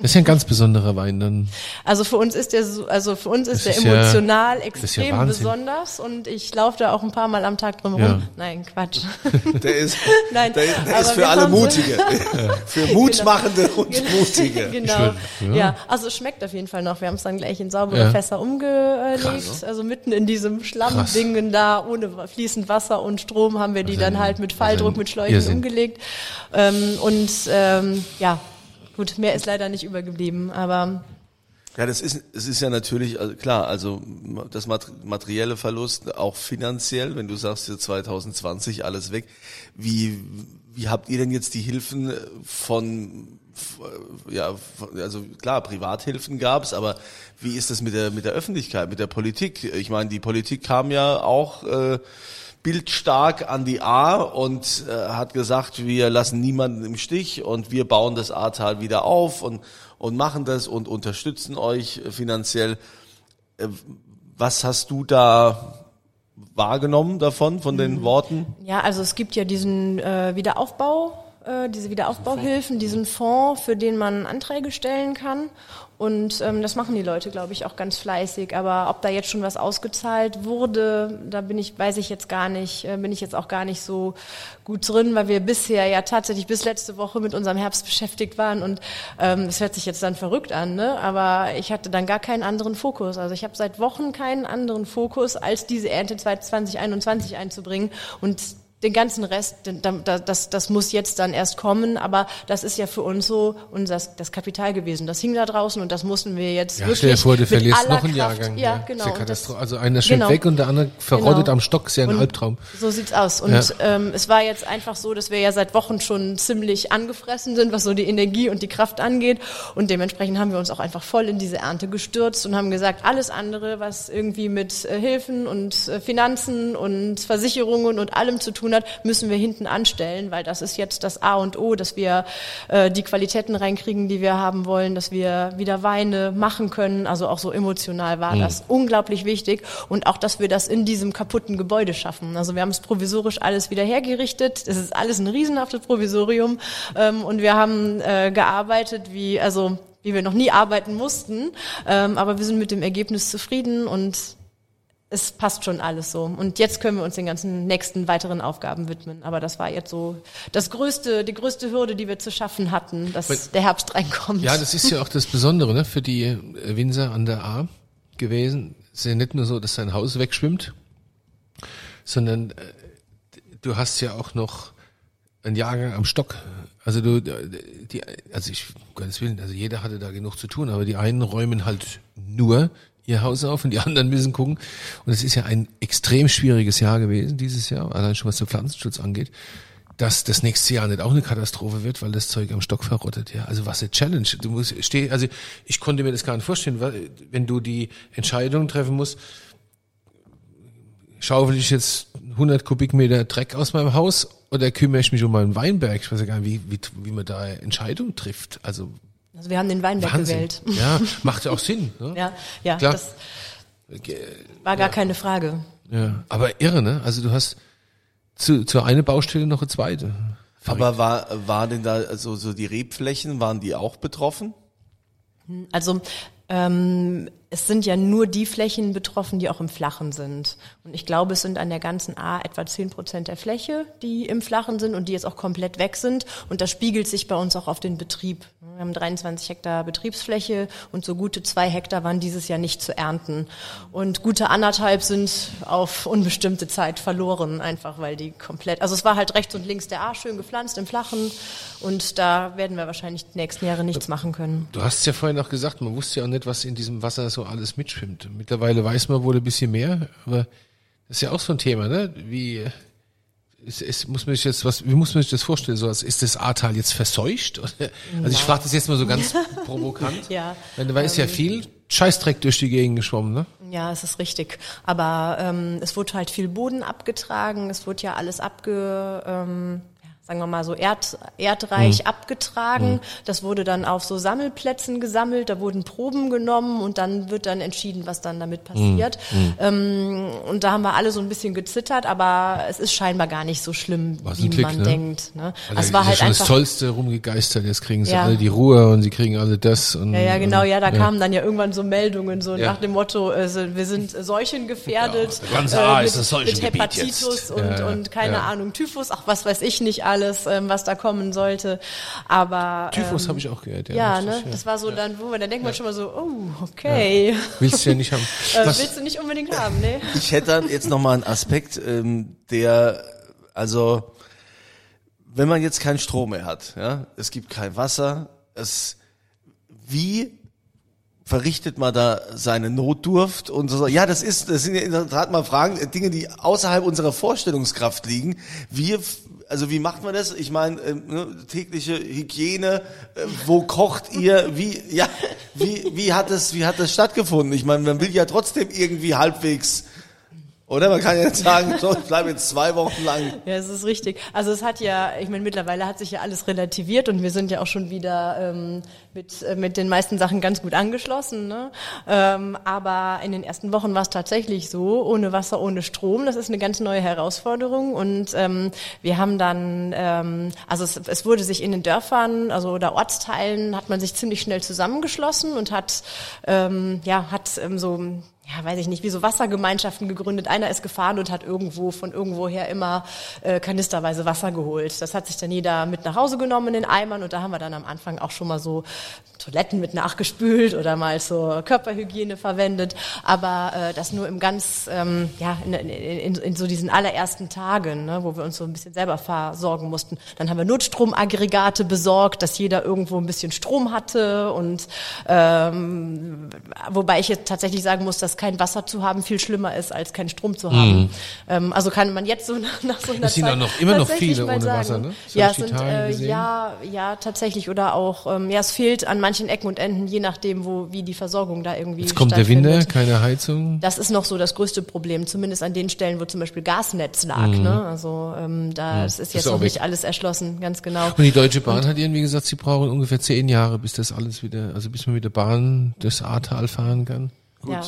das ist ja ein ganz besonderer Wein dann. Also für uns ist der so, also für uns ist Das der ist ja- emotional ja extrem Wahnsinn. besonders und ich laufe da auch ein paar Mal am Tag drum rum. Ja. Nein, Quatsch. Der ist, Nein, der, der aber ist für alle Mutige. Für Mutmachende und Mutige. genau. Schön, Ja. ja. also es schmeckt auf jeden Fall noch. Wir haben es dann gleich in saubere Ja. Fässer umgelegt. Also mitten in diesem Schlammdingen da, ohne fließend Wasser und Strom, haben wir die dann halt mit Falldruck, ein mit Schläuchen umgelegt. Ähm, und ähm, ja, gut, mehr ist leider nicht übergeblieben, aber Ja, das ist, es ist ja natürlich, also klar, also das mat- materielle Verlust, auch finanziell, wenn du sagst, hier 2020 alles weg. Wie, wie habt ihr denn jetzt die Hilfen von, ja, also klar, Privathilfen gab's, aber wie ist das mit der, mit der Öffentlichkeit, mit der Politik? Ich meine, die Politik kam ja auch, äh, bildstark an die A und äh, hat gesagt, wir lassen niemanden im Stich und wir bauen das Ahrtal wieder auf und, und machen das und unterstützen euch finanziell. Äh, was hast du da wahrgenommen davon, von den Worten? Ja, also es gibt ja diesen äh, Wiederaufbau, äh, diese Wiederaufbauhilfen, diesen Fonds, für den man Anträge stellen kann. Und ähm, das machen die Leute, glaube ich, auch ganz fleißig. Aber ob da jetzt schon was ausgezahlt wurde, da bin ich, weiß ich jetzt gar nicht, äh, bin ich jetzt auch gar nicht so gut drin, weil wir bisher ja tatsächlich bis letzte Woche mit unserem Herbst beschäftigt waren. Und ähm, das hört sich jetzt dann verrückt an, ne? Aber ich hatte dann gar keinen anderen Fokus. Also ich habe seit Wochen keinen anderen Fokus, als diese Ernte 2021 einzubringen. Und den ganzen Rest, den- da- da- das, das muss jetzt dann erst kommen, aber das ist ja für uns so unser das Kapital gewesen. Das hing da draußen und das mussten wir jetzt Ja, wirklich stell dir vor, du verlierst noch einen Kraft, Jahrgang. Ja, Das genau. ja Katastrophe. das- Also einer schwimmt genau. weg und der andere verrottet Genau. am Stock, ist ja ein Und Albtraum. So sieht's aus. Und Ja. ähm, es war jetzt einfach so, dass wir ja seit Wochen schon ziemlich angefressen sind, was so die Energie und die Kraft angeht. Und dementsprechend haben wir uns auch einfach voll in diese Ernte gestürzt und haben gesagt, alles andere, was irgendwie mit äh, Hilfen und äh, Finanzen und Versicherungen und allem zu tun hat, müssen wir hinten anstellen, weil das ist jetzt das A und O, dass wir äh, die Qualitäten reinkriegen, die wir haben wollen, dass wir wieder Weine machen können. Also auch so emotional war das unglaublich wichtig. Und auch, dass wir das in diesem kaputten Gebäude schaffen. Also wir haben es provisorisch alles wieder hergerichtet. Es ist alles ein riesenhaftes Provisorium. Ähm, und wir haben äh, gearbeitet wie, also wie wir noch nie arbeiten mussten. Ähm, aber wir sind mit dem Ergebnis zufrieden und es passt schon alles so. Und jetzt können wir uns den ganzen nächsten weiteren Aufgaben widmen. Aber das war jetzt so das größte, die größte Hürde, die wir zu schaffen hatten, dass Weil- der Herbst reinkommt. Ja, das ist ja auch das Besondere ne, für die äh, Winzer an der A gewesen. Es ist ja nicht nur so, dass dein Haus wegschwimmt, sondern äh, du hast ja auch noch einen Jahrgang am Stock. Also du, die, also ich, um Gottes Willen, also jeder hatte da genug zu tun, aber die einen räumen halt nur ihr Haus auf und die anderen müssen gucken. Und es ist ja ein extrem schwieriges Jahr gewesen dieses Jahr, allein schon was den Pflanzenschutz angeht, dass das nächste Jahr nicht auch eine Katastrophe wird, weil das Zeug am Stock verrottet. Ja, also was eine Challenge. Du musst steh, also ich konnte mir das gar nicht vorstellen, weil, wenn du die Entscheidung treffen musst, schaufel ich jetzt 100 Kubikmeter Dreck aus meinem Haus oder kümmere ich mich um meinen Weinberg? Ich weiß ja gar nicht, wie, wie, wie man da Entscheidungen trifft. Also Also wir haben den Weinberg Wahnsinn. gewählt. Ja, macht ja auch Sinn. Ne? Ja, ja, Klar. das war gar keine Frage. Ja, aber irre, ne? Also du hast zu, zu einer Baustelle noch eine zweite. Aber war, war denn da, also so die Rebflächen, waren die auch betroffen? Also ähm, es sind ja nur die Flächen betroffen, die auch im Flachen sind. Und ich glaube, es sind an der ganzen A etwa 10 Prozent der Fläche, die im Flachen sind und die jetzt auch komplett weg sind. Und das spiegelt sich bei uns auch auf den Betrieb. Wir haben 23 Hektar Betriebsfläche und so gute zwei Hektar waren dieses Jahr nicht zu ernten. Und gute anderthalb sind auf unbestimmte Zeit verloren, einfach weil die komplett, also es war halt rechts und links der A schön gepflanzt im Flachen und da werden wir wahrscheinlich die nächsten Jahre nichts machen können. Du hast ja vorhin auch gesagt, man wusste ja auch nicht, was in diesem Wasser so alles mitschwimmt. Mittlerweile weiß man wohl ein bisschen mehr, aber das ist ja auch so ein Thema, ne? Wie es, es muss man sich jetzt was, wie muss man sich das vorstellen? So, als ist das Ahrtal jetzt verseucht? Also ich frage das jetzt mal so ganz provokant. Ja, Weil da ist ja viel Scheißdreck durch die Gegend geschwommen, ne? Ja, es ist richtig. Aber ähm, es wurde halt viel Boden abgetragen, es wurde ja alles abge, ähm, sagen wir mal so erd, erdreich Mhm. abgetragen. Das wurde dann auf so Sammelplätzen gesammelt, da wurden Proben genommen und dann wird dann entschieden, was dann damit passiert. Mhm. Ähm, und da haben wir alle so ein bisschen gezittert, aber es ist scheinbar gar nicht so schlimm, War's wie Klick, man ne? denkt. Ne? Also es war halt schon einfach das Tollste rumgegeistert. Jetzt kriegen sie Ja. alle die Ruhe und sie kriegen alle das. Und, Ja, ja, genau, ja, da ja. kamen dann ja irgendwann so Meldungen, so Ja. nach dem Motto, äh, so, wir sind Seuchen gefährdet, Ja, ganze A mit, ist das mit Hepatitis und, und keine. Ahnung, Typhus, ach, was weiß ich nicht alles, ähm, was da kommen sollte, aber... Typhus ähm, habe ich auch gehört. Ja, Ja, ne, das war so dann, wo man, dann denkt man schon mal so, oh, okay, Willst du ja nicht haben. äh, willst du nicht unbedingt haben, ne? Ich hätte dann jetzt noch mal einen Aspekt, ähm, der, also, wenn man jetzt keinen Strom mehr hat, ja, es gibt kein Wasser, es, wie verrichtet man da seine Notdurft und so. Ja, das ist, das sind ja in der Tat mal Fragen, Dinge, die außerhalb unserer Vorstellungskraft liegen. Wir, also wie macht man das? Ich meine, ähm, ne, tägliche Hygiene, äh, wo kocht ihr? Wie, ja, wie, wie hat das, wie hat das stattgefunden? Ich meine, man will ja trotzdem irgendwie halbwegs oder man kann jetzt sagen, so, ich bleibe jetzt zwei Wochen lang. Ja, es ist richtig. Also es hat ja, ich meine, mittlerweile hat sich ja alles relativiert und wir sind ja auch schon wieder ähm, mit, äh, mit den meisten Sachen ganz gut angeschlossen. Ne? Ähm, aber in den ersten Wochen war es tatsächlich so, ohne Wasser, ohne Strom. Das ist eine ganz neue Herausforderung. Und ähm, wir haben dann, ähm, also es, es wurde sich in den Dörfern, also oder Ortsteilen, hat man sich ziemlich schnell zusammengeschlossen und hat, ähm, ja, hat ähm, so ja, weiß ich nicht, wie so Wassergemeinschaften gegründet. Einer ist gefahren und hat irgendwo von irgendwoher immer äh, kanisterweise Wasser geholt. Das hat sich dann jeder mit nach Hause genommen in den Eimern und da haben wir dann am Anfang auch schon mal so Toiletten mit nachgespült oder mal zur Körperhygiene verwendet. Aber äh, das nur im ganz, ähm, ja, in, in, in, in so diesen allerersten Tagen, ne, wo wir uns so ein bisschen selber versorgen mussten. Dann haben wir Notstromaggregate besorgt, dass jeder irgendwo ein bisschen Strom hatte und ähm, wobei ich jetzt tatsächlich sagen muss, dass kein Wasser zu haben viel schlimmer ist, als keinen Strom zu haben. Ähm, also kann man jetzt so nach, nach so einer Es sind Zeit auch noch- immer noch viele ohne sagen. Wasser, ne? So ja, sind, äh, ja, ja, tatsächlich oder auch, ähm, ja, es fehlt an manchen Ecken und Enden, je nachdem, wo wie die Versorgung da irgendwie jetzt kommt der. Winter, keine Heizung. Das ist noch so das größte Problem, zumindest an den Stellen, wo zum Beispiel Gasnetz lag. Ne? Also ähm, da ist Mhm. Ist jetzt auch noch nicht weg. alles erschlossen, ganz genau. Und die Deutsche Bahn hat irgendwie gesagt, sie brauchen ungefähr zehn Jahre, bis das alles wieder, also bis man mit der Bahn das Ahrtal fahren kann. Gut, Ja.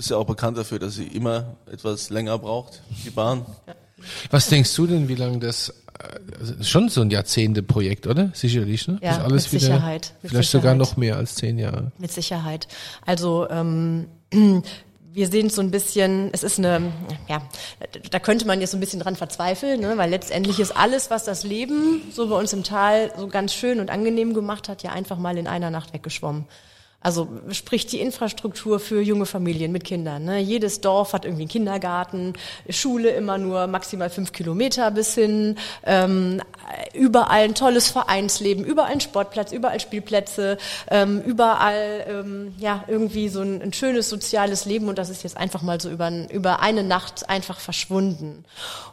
Ist ja auch bekannt dafür, dass sie immer etwas länger braucht, die Bahn. Was denkst du denn, wie lange das, also ist schon so ein Jahrzehnte-Projekt, oder? Sicherlich, ne? Ja, mit wieder, Sicherheit, mit vielleicht sogar Sicherheit. noch mehr als zehn Jahre. Mit Sicherheit. Also ähm, wir sehen so ein bisschen, es ist eine, ja, da könnte man jetzt so ein bisschen dran verzweifeln, ne? weil letztendlich ist alles, was das Leben so bei uns im Tal so ganz schön und angenehm gemacht hat, ja einfach mal in einer Nacht weggeschwommen. Also sprich die Infrastruktur für junge Familien mit Kindern. Ne? Jedes Dorf hat irgendwie einen Kindergarten, Schule immer nur maximal fünf Kilometer bis hin, ähm, überall ein tolles Vereinsleben, überall ein Sportplatz, überall Spielplätze, ähm, überall ähm, ja irgendwie so ein, ein schönes soziales Leben und das ist jetzt einfach mal so über, über eine Nacht einfach verschwunden.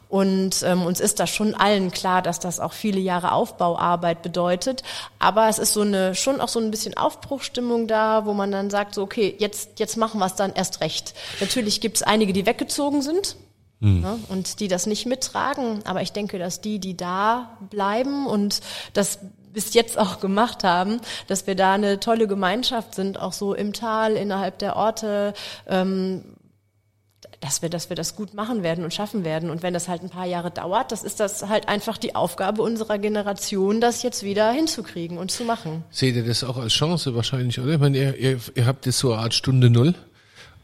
Und ähm, uns ist da schon allen klar, dass das auch viele Jahre Aufbauarbeit bedeutet. Aber es ist so eine schon auch so ein bisschen Aufbruchstimmung da, wo man dann sagt, so okay, jetzt jetzt machen wir es dann erst recht. Natürlich gibt es einige, die weggezogen sind. Ne, und die das nicht mittragen, aber ich denke, dass die, die da bleiben und das bis jetzt auch gemacht haben, dass wir da eine tolle Gemeinschaft sind, auch so im Tal, innerhalb der Orte, ähm, dass wir, dass wir das gut machen werden und schaffen werden. Und wenn das halt ein paar Jahre dauert, das ist das halt einfach die Aufgabe unserer Generation, das jetzt wieder hinzukriegen und zu machen. Seht ihr das auch als Chance wahrscheinlich, oder? Ich meine, ihr, ihr, ihr habt jetzt so eine Art Stunde Null.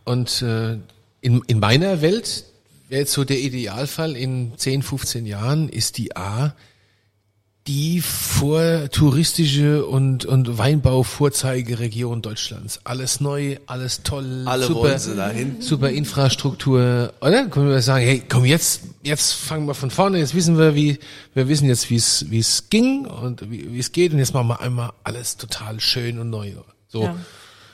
Und äh, in, in meiner Welt wäre jetzt so der Idealfall, in 10, 15 Jahren ist die A die vor touristische und, und Weinbau-Vorzeigeregion Deutschlands. Alles neu, alles toll, Alle super, wollen sie dahin. super Infrastruktur. Oder können wir sagen, hey, komm jetzt, jetzt fangen wir von vorne, jetzt wissen wir, wie, wir wissen jetzt, wie es, wie es ging und wie, wie es geht und jetzt machen wir einmal alles total schön und neu. So. Ja.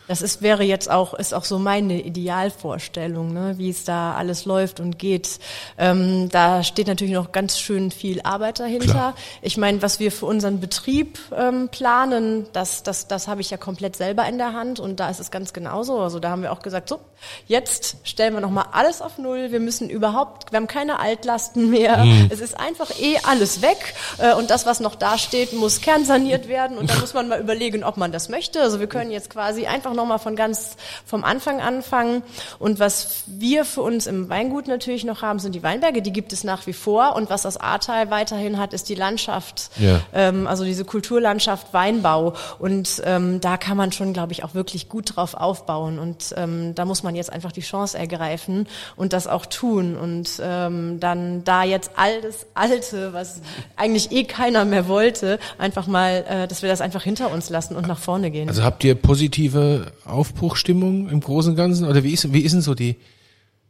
Das ist, wäre jetzt auch, ist auch so meine Idealvorstellung, ne, wie es da alles läuft und geht. Ähm, da steht natürlich noch ganz schön viel Arbeit dahinter. Klar. Ich meine, was wir für unseren Betrieb ähm, planen, das, das, das habe ich ja komplett selber in der Hand und da ist es ganz genauso. Also da haben wir auch gesagt, so, jetzt stellen wir nochmal alles auf Null. Wir müssen überhaupt, wir haben keine Altlasten mehr. Es ist einfach eh alles weg äh, und das, was noch da steht, muss kernsaniert werden und da muss man mal überlegen, ob man das möchte. Also wir können jetzt quasi einfach nochmal von ganz vom Anfang anfangen. Und was wir für uns im Weingut natürlich noch haben, sind die Weinberge, die gibt es nach wie vor. Und was das Ahrtal weiterhin hat, ist die Landschaft, Ja. ähm, also diese Kulturlandschaft Weinbau. Und ähm, da kann man schon, glaube ich, auch wirklich gut drauf aufbauen. Und ähm, da muss man jetzt einfach die Chance ergreifen und das auch tun. Und ähm, dann da jetzt all das Alte, was eigentlich eh keiner mehr wollte, einfach mal, äh, dass wir das einfach hinter uns lassen und nach vorne gehen. Also habt ihr positive Aufbruchstimmung im Großen und Ganzen? Oder wie ist, wie ist denn so die,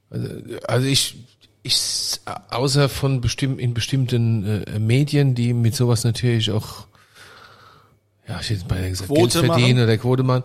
also, also ich, ich, außer von bestimm, in bestimmten äh, Medien, die mit sowas natürlich auch, ja, ich hätte beinahe gesagt, Quote Geld verdienen machen? oder Quote machen,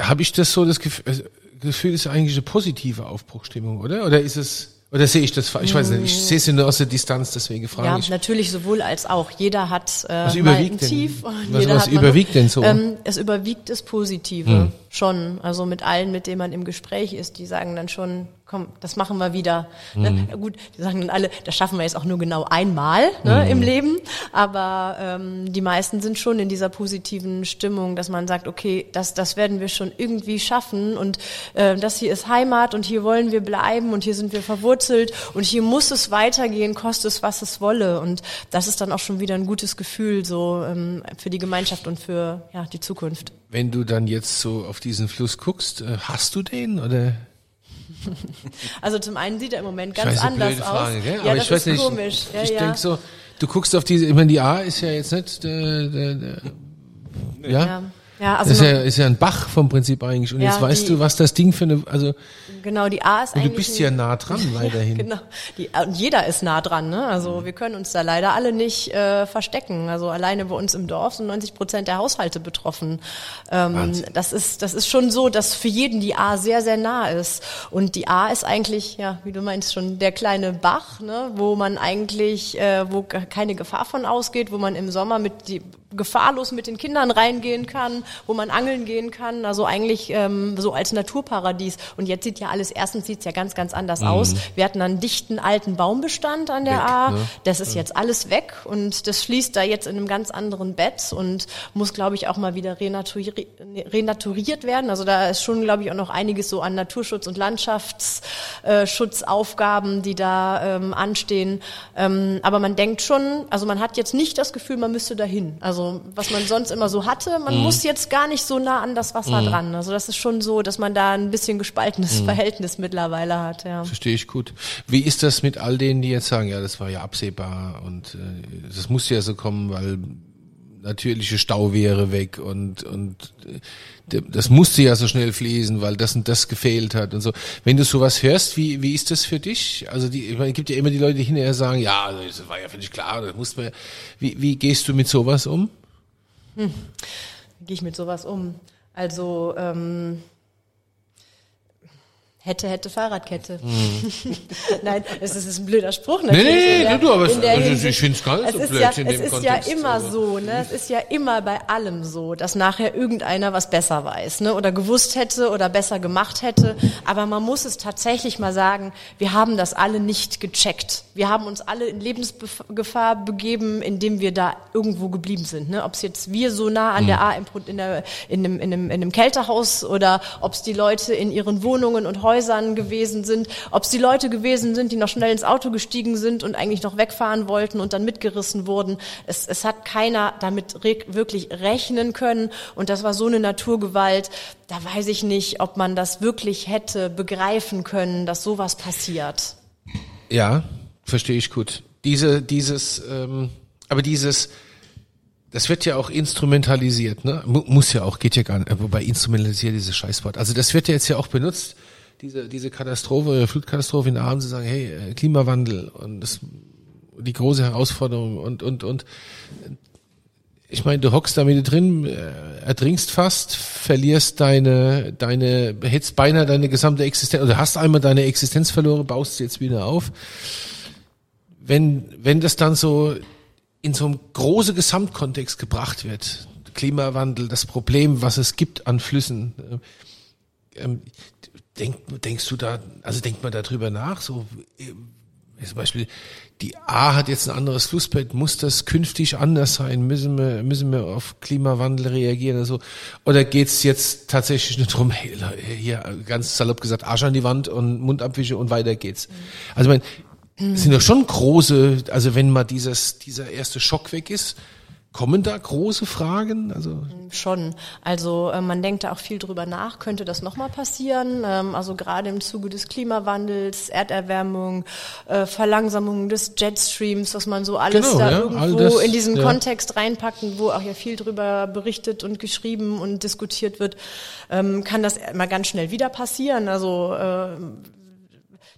habe ich das so das Gefühl, also, Gefühl ist eigentlich eine positive Aufbruchstimmung, oder? Oder ist es, oder sehe ich das falsch? Ich weiß nicht, ich sehe es nur aus der Distanz, deswegen frage Ja, ich. natürlich sowohl als auch. Jeder hat äh, Was mal überwiegt ein denn? Tief. und Was- jeder was hat mal überwiegt denn so? Ähm, es überwiegt das Positive schon. Also mit allen, mit denen man im Gespräch ist, die sagen dann schon, komm, das machen wir wieder. Ne? Ja, gut, die sagen dann alle, das schaffen wir jetzt auch nur genau einmal ne, im Leben. Aber ähm, die meisten sind schon in dieser positiven Stimmung, dass man sagt, okay, das, das werden wir schon irgendwie schaffen und äh, das hier ist Heimat und hier wollen wir bleiben und hier sind wir verwurzelt und hier muss es weitergehen, koste es, was es wolle. Und das ist dann auch schon wieder ein gutes Gefühl so ähm, für die Gemeinschaft und für ja, die Zukunft. Wenn du dann jetzt so auf diesen Fluss guckst, äh, hast du den oder? Also zum einen sieht er im Moment ganz eine anders Frage, aus. Gell? Ja, Aber das ich weiß ist nicht, komisch. Ja, ich ja. denk so, du guckst auf diese, ich meine, die A ist ja jetzt nicht, der, der, der, ja, ja. das also ist ja, ist ja ein Bach vom Prinzip eigentlich. Und Ja, jetzt weißt die- du, was das Ding für eine, also genau die A ist und eigentlich du bist ja nah dran weiterhin. Genau. Die, und jeder ist nah dran. Ne? Also wir können uns da leider alle nicht äh, verstecken. Also alleine bei uns im Dorf sind 90 Prozent der Haushalte betroffen. Ähm, das ist das ist schon so, dass für jeden die A sehr sehr nah ist. Und die A ist eigentlich, ja, wie du meinst schon, der kleine Bach, ne? wo man eigentlich, äh, wo keine Gefahr von ausgeht, wo man im Sommer mit die gefahrlos mit den Kindern reingehen kann, wo man angeln gehen kann. Also eigentlich ähm, so als Naturparadies. Und jetzt sieht ja alles, erstens sieht's ja ganz, ganz anders aus. Wir hatten einen dichten alten Baumbestand an der Weg, A. ne? Das ist jetzt alles weg und das schließt da jetzt in einem ganz anderen Bett und muss, glaube ich, auch mal wieder renaturi renaturiert werden. Also da ist schon, glaube ich, auch noch einiges so an Naturschutz und Landschaftsschutzaufgaben, die da ähm, anstehen. Ähm, aber man denkt schon, also man hat jetzt nicht das Gefühl, man müsste dahin. Also was man sonst immer so hatte, man muss jetzt gar nicht so nah an das Wasser dran. Also das ist schon so, dass man da ein bisschen gespaltenes Verhältnis mittlerweile hat. Ja. Verstehe ich gut. Wie ist das mit all denen, die jetzt sagen, ja, das war ja absehbar und äh, das musste ja so kommen, weil natürliche Stauwehre weg und und äh, das musste ja so schnell fließen, weil das und das gefehlt hat und so. Wenn du sowas hörst, wie wie ist das für dich? Also die, ich meine, es gibt ja immer die Leute, die hinterher sagen, ja, also das war ja dich klar, das musste man. ja- Wie wie gehst du mit sowas um? Wie gehe ich mit sowas um? Also ähm, hätte, hätte Fahrradkette. Nein, es ist, es ist ein blöder Spruch natürlich. Mhm. nee, in der- du, aber der also ich Hinsicht. find's gar nicht es so ist blöd ja, in Es dem ist Kontext, ja immer also. so, ne? Es ist ja immer bei allem so, dass nachher irgendeiner was besser weiß, ne? Oder gewusst hätte oder besser gemacht hätte. Aber man muss es tatsächlich mal sagen, wir haben das alle nicht gecheckt. Wir haben uns alle in Lebensgefahr begeben, indem wir da irgendwo geblieben sind. Ne? Ob es jetzt wir so nah an der A in, der, in, einem, in, einem, in einem Kältehaus oder ob es die Leute in ihren Wohnungen und Häusern Häusern gewesen sind, ob es die Leute gewesen sind, die noch schnell ins Auto gestiegen sind und eigentlich noch wegfahren wollten und dann mitgerissen wurden. Es, es hat keiner damit wirklich rechnen können und das war so eine Naturgewalt. Da weiß ich nicht, ob man das wirklich hätte begreifen können, dass sowas passiert. Ja, verstehe ich gut. Diese, dieses, ähm, aber dieses, das wird ja auch instrumentalisiert, ne? Muss ja auch, geht ja gar nicht, wobei instrumentalisiert dieses Scheißwort. Also das wird ja jetzt ja auch benutzt, diese, diese Katastrophe, Flutkatastrophe in Abend zu sagen, hey, äh, Klimawandel und das, die große Herausforderung und, und, und. Ich meine, du hockst da mit drin, äh, ertrinkst fast, verlierst deine, deine, hättest beinahe deine gesamte Existenz, oder hast einmal deine Existenz verloren, baust sie jetzt wieder auf. Wenn, wenn das dann so in so einem großen Gesamtkontext gebracht wird. Klimawandel, das Problem, was es gibt an Flüssen. Denk, denkst du da, also denkt man darüber nach? So, äh, zum Beispiel, die A hat jetzt ein anderes Flussbett, muss das künftig anders sein? Müssen wir, müssen wir auf Klimawandel reagieren oder so? Oder geht's jetzt tatsächlich nur darum, hey, hier ganz salopp gesagt, Arsch an die Wand und Mundabwische und weiter geht's? Also ich meine, es sind ja schon große, also wenn mal dieses, dieser erste Schock weg ist, Kommen da große Fragen? Also schon. Also äh, man denkt da auch viel drüber nach. Könnte das nochmal passieren? Ähm, also gerade im Zuge des Klimawandels, Erderwärmung, äh, Verlangsamung des Jetstreams, was man so alles Genau, da ja, irgendwo all das, in diesen ja. Kontext reinpackt, wo auch ja viel drüber berichtet und geschrieben und diskutiert wird, ähm, kann das immer ganz schnell wieder passieren. Also äh,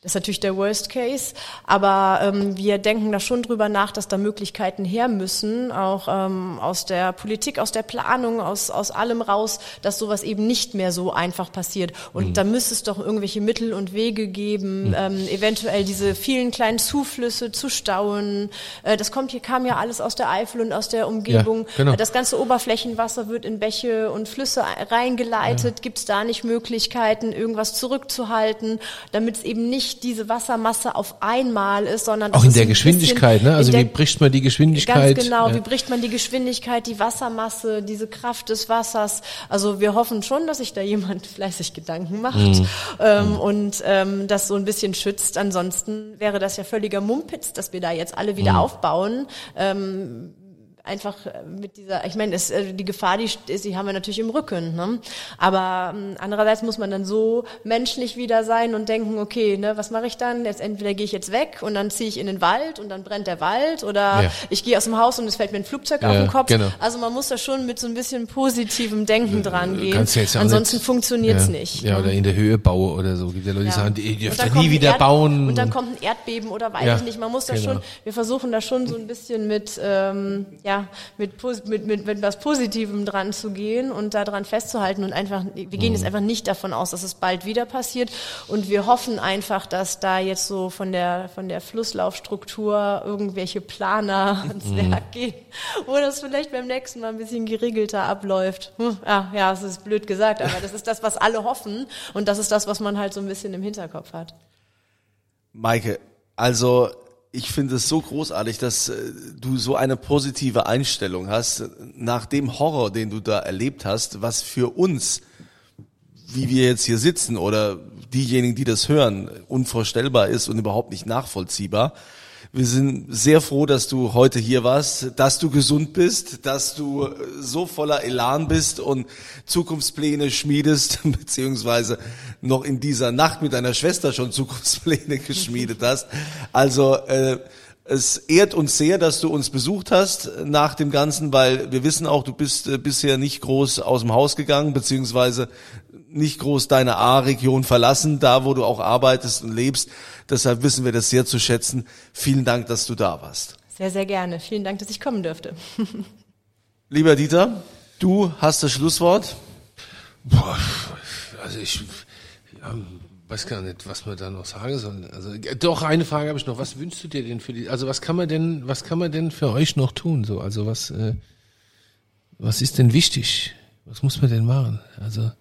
das ist natürlich der Worst Case, aber ähm, wir denken da schon drüber nach, dass da Möglichkeiten her müssen, auch ähm, aus der Politik, aus der Planung, aus, aus allem raus, dass sowas eben nicht mehr so einfach passiert. Und da müsste es doch irgendwelche Mittel und Wege geben, ähm, eventuell diese vielen kleinen Zuflüsse zu stauen. Äh, das kommt hier kam ja alles aus der Eifel und aus der Umgebung. genau. Das ganze Oberflächenwasser wird in Bäche und Flüsse reingeleitet. Gibt es da nicht Möglichkeiten, irgendwas zurückzuhalten, damit es eben nicht diese Wassermasse auf einmal ist, sondern auch in der Geschwindigkeit, bisschen ne? Also wie bricht man die Geschwindigkeit? Ganz genau, Ja. wie bricht man die Geschwindigkeit, die Wassermasse, diese Kraft des Wassers. Also wir hoffen schon, dass sich da jemand fleißig Gedanken macht Mhm. ähm, und ähm, das so ein bisschen schützt. Ansonsten wäre das ja völliger Mumpitz, dass wir da jetzt alle Mhm. wieder aufbauen. Ähm, einfach äh, mit dieser, ich meine, es, äh, die Gefahr, die, st- die haben wir natürlich im Rücken. Ne? Aber ähm, andererseits muss man dann so menschlich wieder sein und denken, okay, ne, was mache ich dann? Jetzt entweder gehe ich jetzt weg und dann ziehe ich in den Wald und dann brennt der Wald oder Ja. ich gehe aus dem Haus und es fällt mir ein Flugzeug Ja, auf den Kopf. genau. Also man muss da schon mit so ein bisschen positivem Denken dran gehen. Ja Ansonsten nicht- funktioniert's ja. nicht. Ja, ne? oder in der Höhe baue oder so. Gibt ja Leute, die sagen, ja kommt nie wieder Erd- bauen. Und dann kommt ein Erdbeben oder weiß ich nicht. Man muss da genau. schon, wir versuchen da schon so ein bisschen mit, ähm, ja, mit, pos- mit, mit, mit was Positivem dran zu gehen und daran festzuhalten und einfach, wir gehen Mhm. jetzt einfach nicht davon aus, dass es bald wieder passiert und wir hoffen einfach, dass da jetzt so von der, von der Flusslaufstruktur irgendwelche Planer ans Mhm. Werk gehen, wo das vielleicht beim nächsten Mal ein bisschen geregelter abläuft. Hm, ja, ja, es ist blöd gesagt, aber das ist das, was alle hoffen und das ist das, was man halt so ein bisschen im Hinterkopf hat. Maike, also ich finde es so großartig, dass äh, du so eine positive Einstellung hast nach dem Horror, den du da erlebt hast, was für uns, wie wir jetzt hier sitzen oder diejenigen, die das hören, unvorstellbar ist und überhaupt nicht nachvollziehbar. Wir sind sehr froh, dass du heute hier warst, dass du gesund bist, dass du äh, so voller Elan bist und Zukunftspläne schmiedest, beziehungsweise noch in dieser Nacht mit deiner Schwester schon Zukunftspläne geschmiedet hast. Also äh, es ehrt uns sehr, dass du uns besucht hast nach dem Ganzen, weil wir wissen auch, du bist äh, bisher nicht groß aus dem Haus gegangen, beziehungsweise nicht groß deine A-Region verlassen, da wo du auch arbeitest und lebst. Deshalb wissen wir das sehr zu schätzen. Vielen Dank, dass du da warst. Sehr, sehr gerne. Vielen Dank, dass ich kommen dürfte. Lieber Dieter, du hast das Schlusswort. Boah, also ich ja, weiß gar nicht, was man da noch sagen soll. Also äh, doch eine Frage habe ich noch. Was wünschst du dir denn für die? Also was kann man denn, was kann man denn für euch noch tun? So, also was, äh, was ist denn wichtig? Was muss man denn machen? Also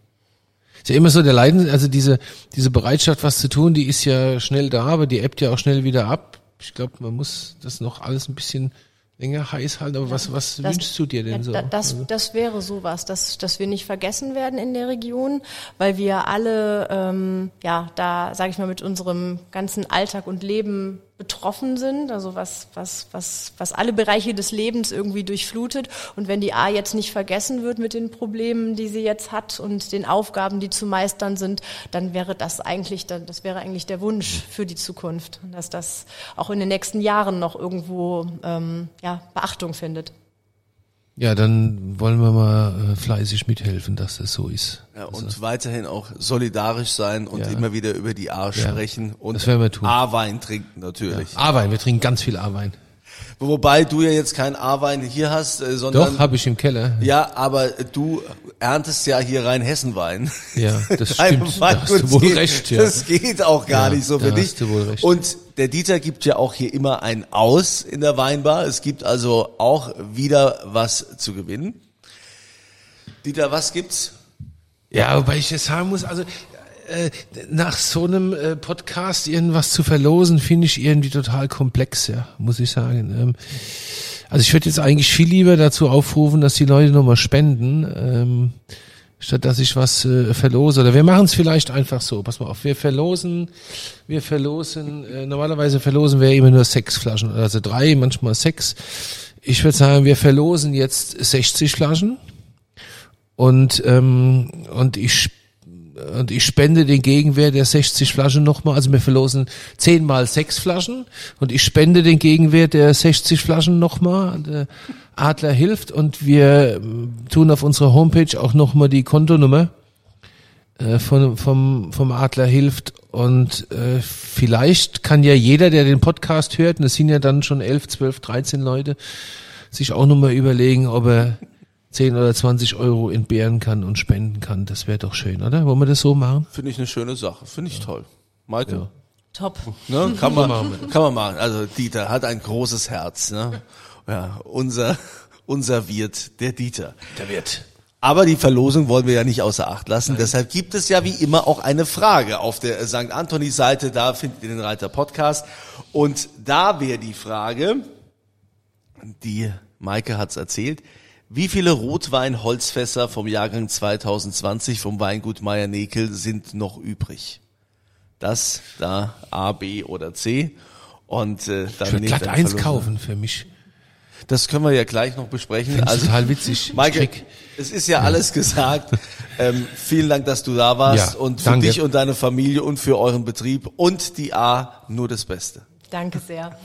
ist ja immer so der Leiden, also diese diese Bereitschaft, was zu tun, die ist ja schnell da, aber die ebbt ja auch schnell wieder ab. Ich glaube, man muss das noch alles ein bisschen länger heiß halten. Aber was, was Das- wünschst du dir denn ja, so? da- Das, Also, das wäre sowas, dass, dass wir nicht vergessen werden in der Region, weil wir alle, ähm, ja, da sage ich mal, mit unserem ganzen Alltag und Leben betroffen sind, also was, was, was, was alle Bereiche des Lebens irgendwie durchflutet. Und wenn die A jetzt nicht vergessen wird mit den Problemen, die sie jetzt hat und den Aufgaben, die zu meistern sind, dann wäre das eigentlich, das wäre eigentlich der Wunsch für die Zukunft, dass das auch in den nächsten Jahren noch irgendwo ähm, ja, Beachtung findet. Ja, dann wollen wir mal äh, fleißig mithelfen, dass das so ist. Ja, und weiterhin auch solidarisch sein und Ja. immer wieder über die A sprechen und wir tun. A-Wein trinken natürlich. A-Wein, wir trinken ganz viel A-Wein. Wobei du ja jetzt keinen A-Wein hier hast, äh, sondern Doch, habe ich im Keller. ja, aber du erntest ja hier rein Hessenwein. Ja, das stimmt. Wein. Da hast du wohl geht, recht, ja. Das geht auch gar Ja, nicht so für hast dich. du wohl recht. Und der Dieter gibt ja auch hier immer ein Aus in der Weinbar. Es gibt also auch wieder was zu gewinnen. Dieter, was gibt's? Ja, wobei ich jetzt sagen muss, also äh, nach so einem äh, Podcast irgendwas zu verlosen, finde ich irgendwie total komplex, ja, muss ich sagen. Ähm, also ich würde jetzt eigentlich viel lieber dazu aufrufen, dass die Leute nochmal spenden, ähm, statt dass ich was äh, verlose. Oder wir machen es vielleicht einfach so. Pass mal auf, wir verlosen, wir verlosen, äh, normalerweise verlosen wir immer nur sechs Flaschen, also drei, manchmal sechs. Ich würde sagen, wir verlosen jetzt 60 Flaschen und ähm, und ich und ich spende den Gegenwert der 60 Flaschen nochmal, also wir verlosen 10 mal 6 Flaschen. Und ich spende den Gegenwert der 60 Flaschen nochmal. Der Adler hilft. Und wir ähm, tun auf unserer Homepage auch nochmal die Kontonummer äh, von, vom, vom Adler hilft. Und äh, vielleicht kann ja jeder, der den Podcast hört, und es sind ja dann schon 11, 12, 13 Leute, sich auch nochmal überlegen, ob er 10 oder 20 Euro entbehren kann und spenden kann. Das wäre doch schön, oder? Wollen wir das so machen? Finde ich eine schöne Sache. Finde ich toll. Maike? Top. Ne? Kann man, kann man machen. Also Dieter hat ein großes Herz. Ne? Ja, unser, unser Wirt, der Dieter. Der wird. Aber die Verlosung wollen wir ja nicht außer Acht lassen. Deshalb gibt es ja wie immer auch eine Frage auf der St. Anthony-Seite. Da findet ihr den Reiter Podcast. Und da wäre die Frage, die Maike hat's erzählt, wie viele Rotwein-Holzfässer vom Jahrgang 2020 vom Weingut Meier-Nekel sind noch übrig? Das, da, A, B oder C. Und äh, dann Ich würde glatt eins kaufen für mich. Das können wir ja gleich noch besprechen. Find's Also total witzig. Krieg- es ist ja alles gesagt. Ähm, vielen Dank, dass du da warst Ja, und für danke. dich und deine Familie und für euren Betrieb und die A nur das Beste. Danke sehr.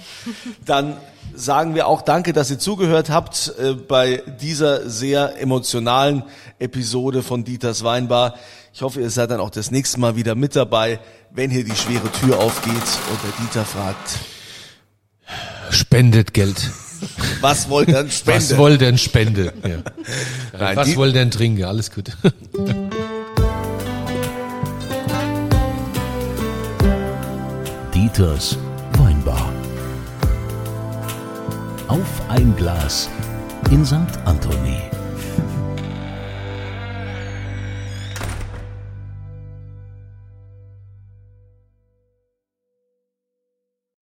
Dann sagen wir auch Danke, dass ihr zugehört habt äh, bei dieser sehr emotionalen Episode von Dieters Weinbar. Ich hoffe, ihr seid dann auch das nächste Mal wieder mit dabei, wenn hier die schwere Tür aufgeht und der Dieter fragt, Spendet Geld. was wollt ihr denn spenden? Was wollt denn Spende? Ja. Nein, Was wollt denn trinken? Alles gut. Dieters Auf ein Glas in St. Anthony.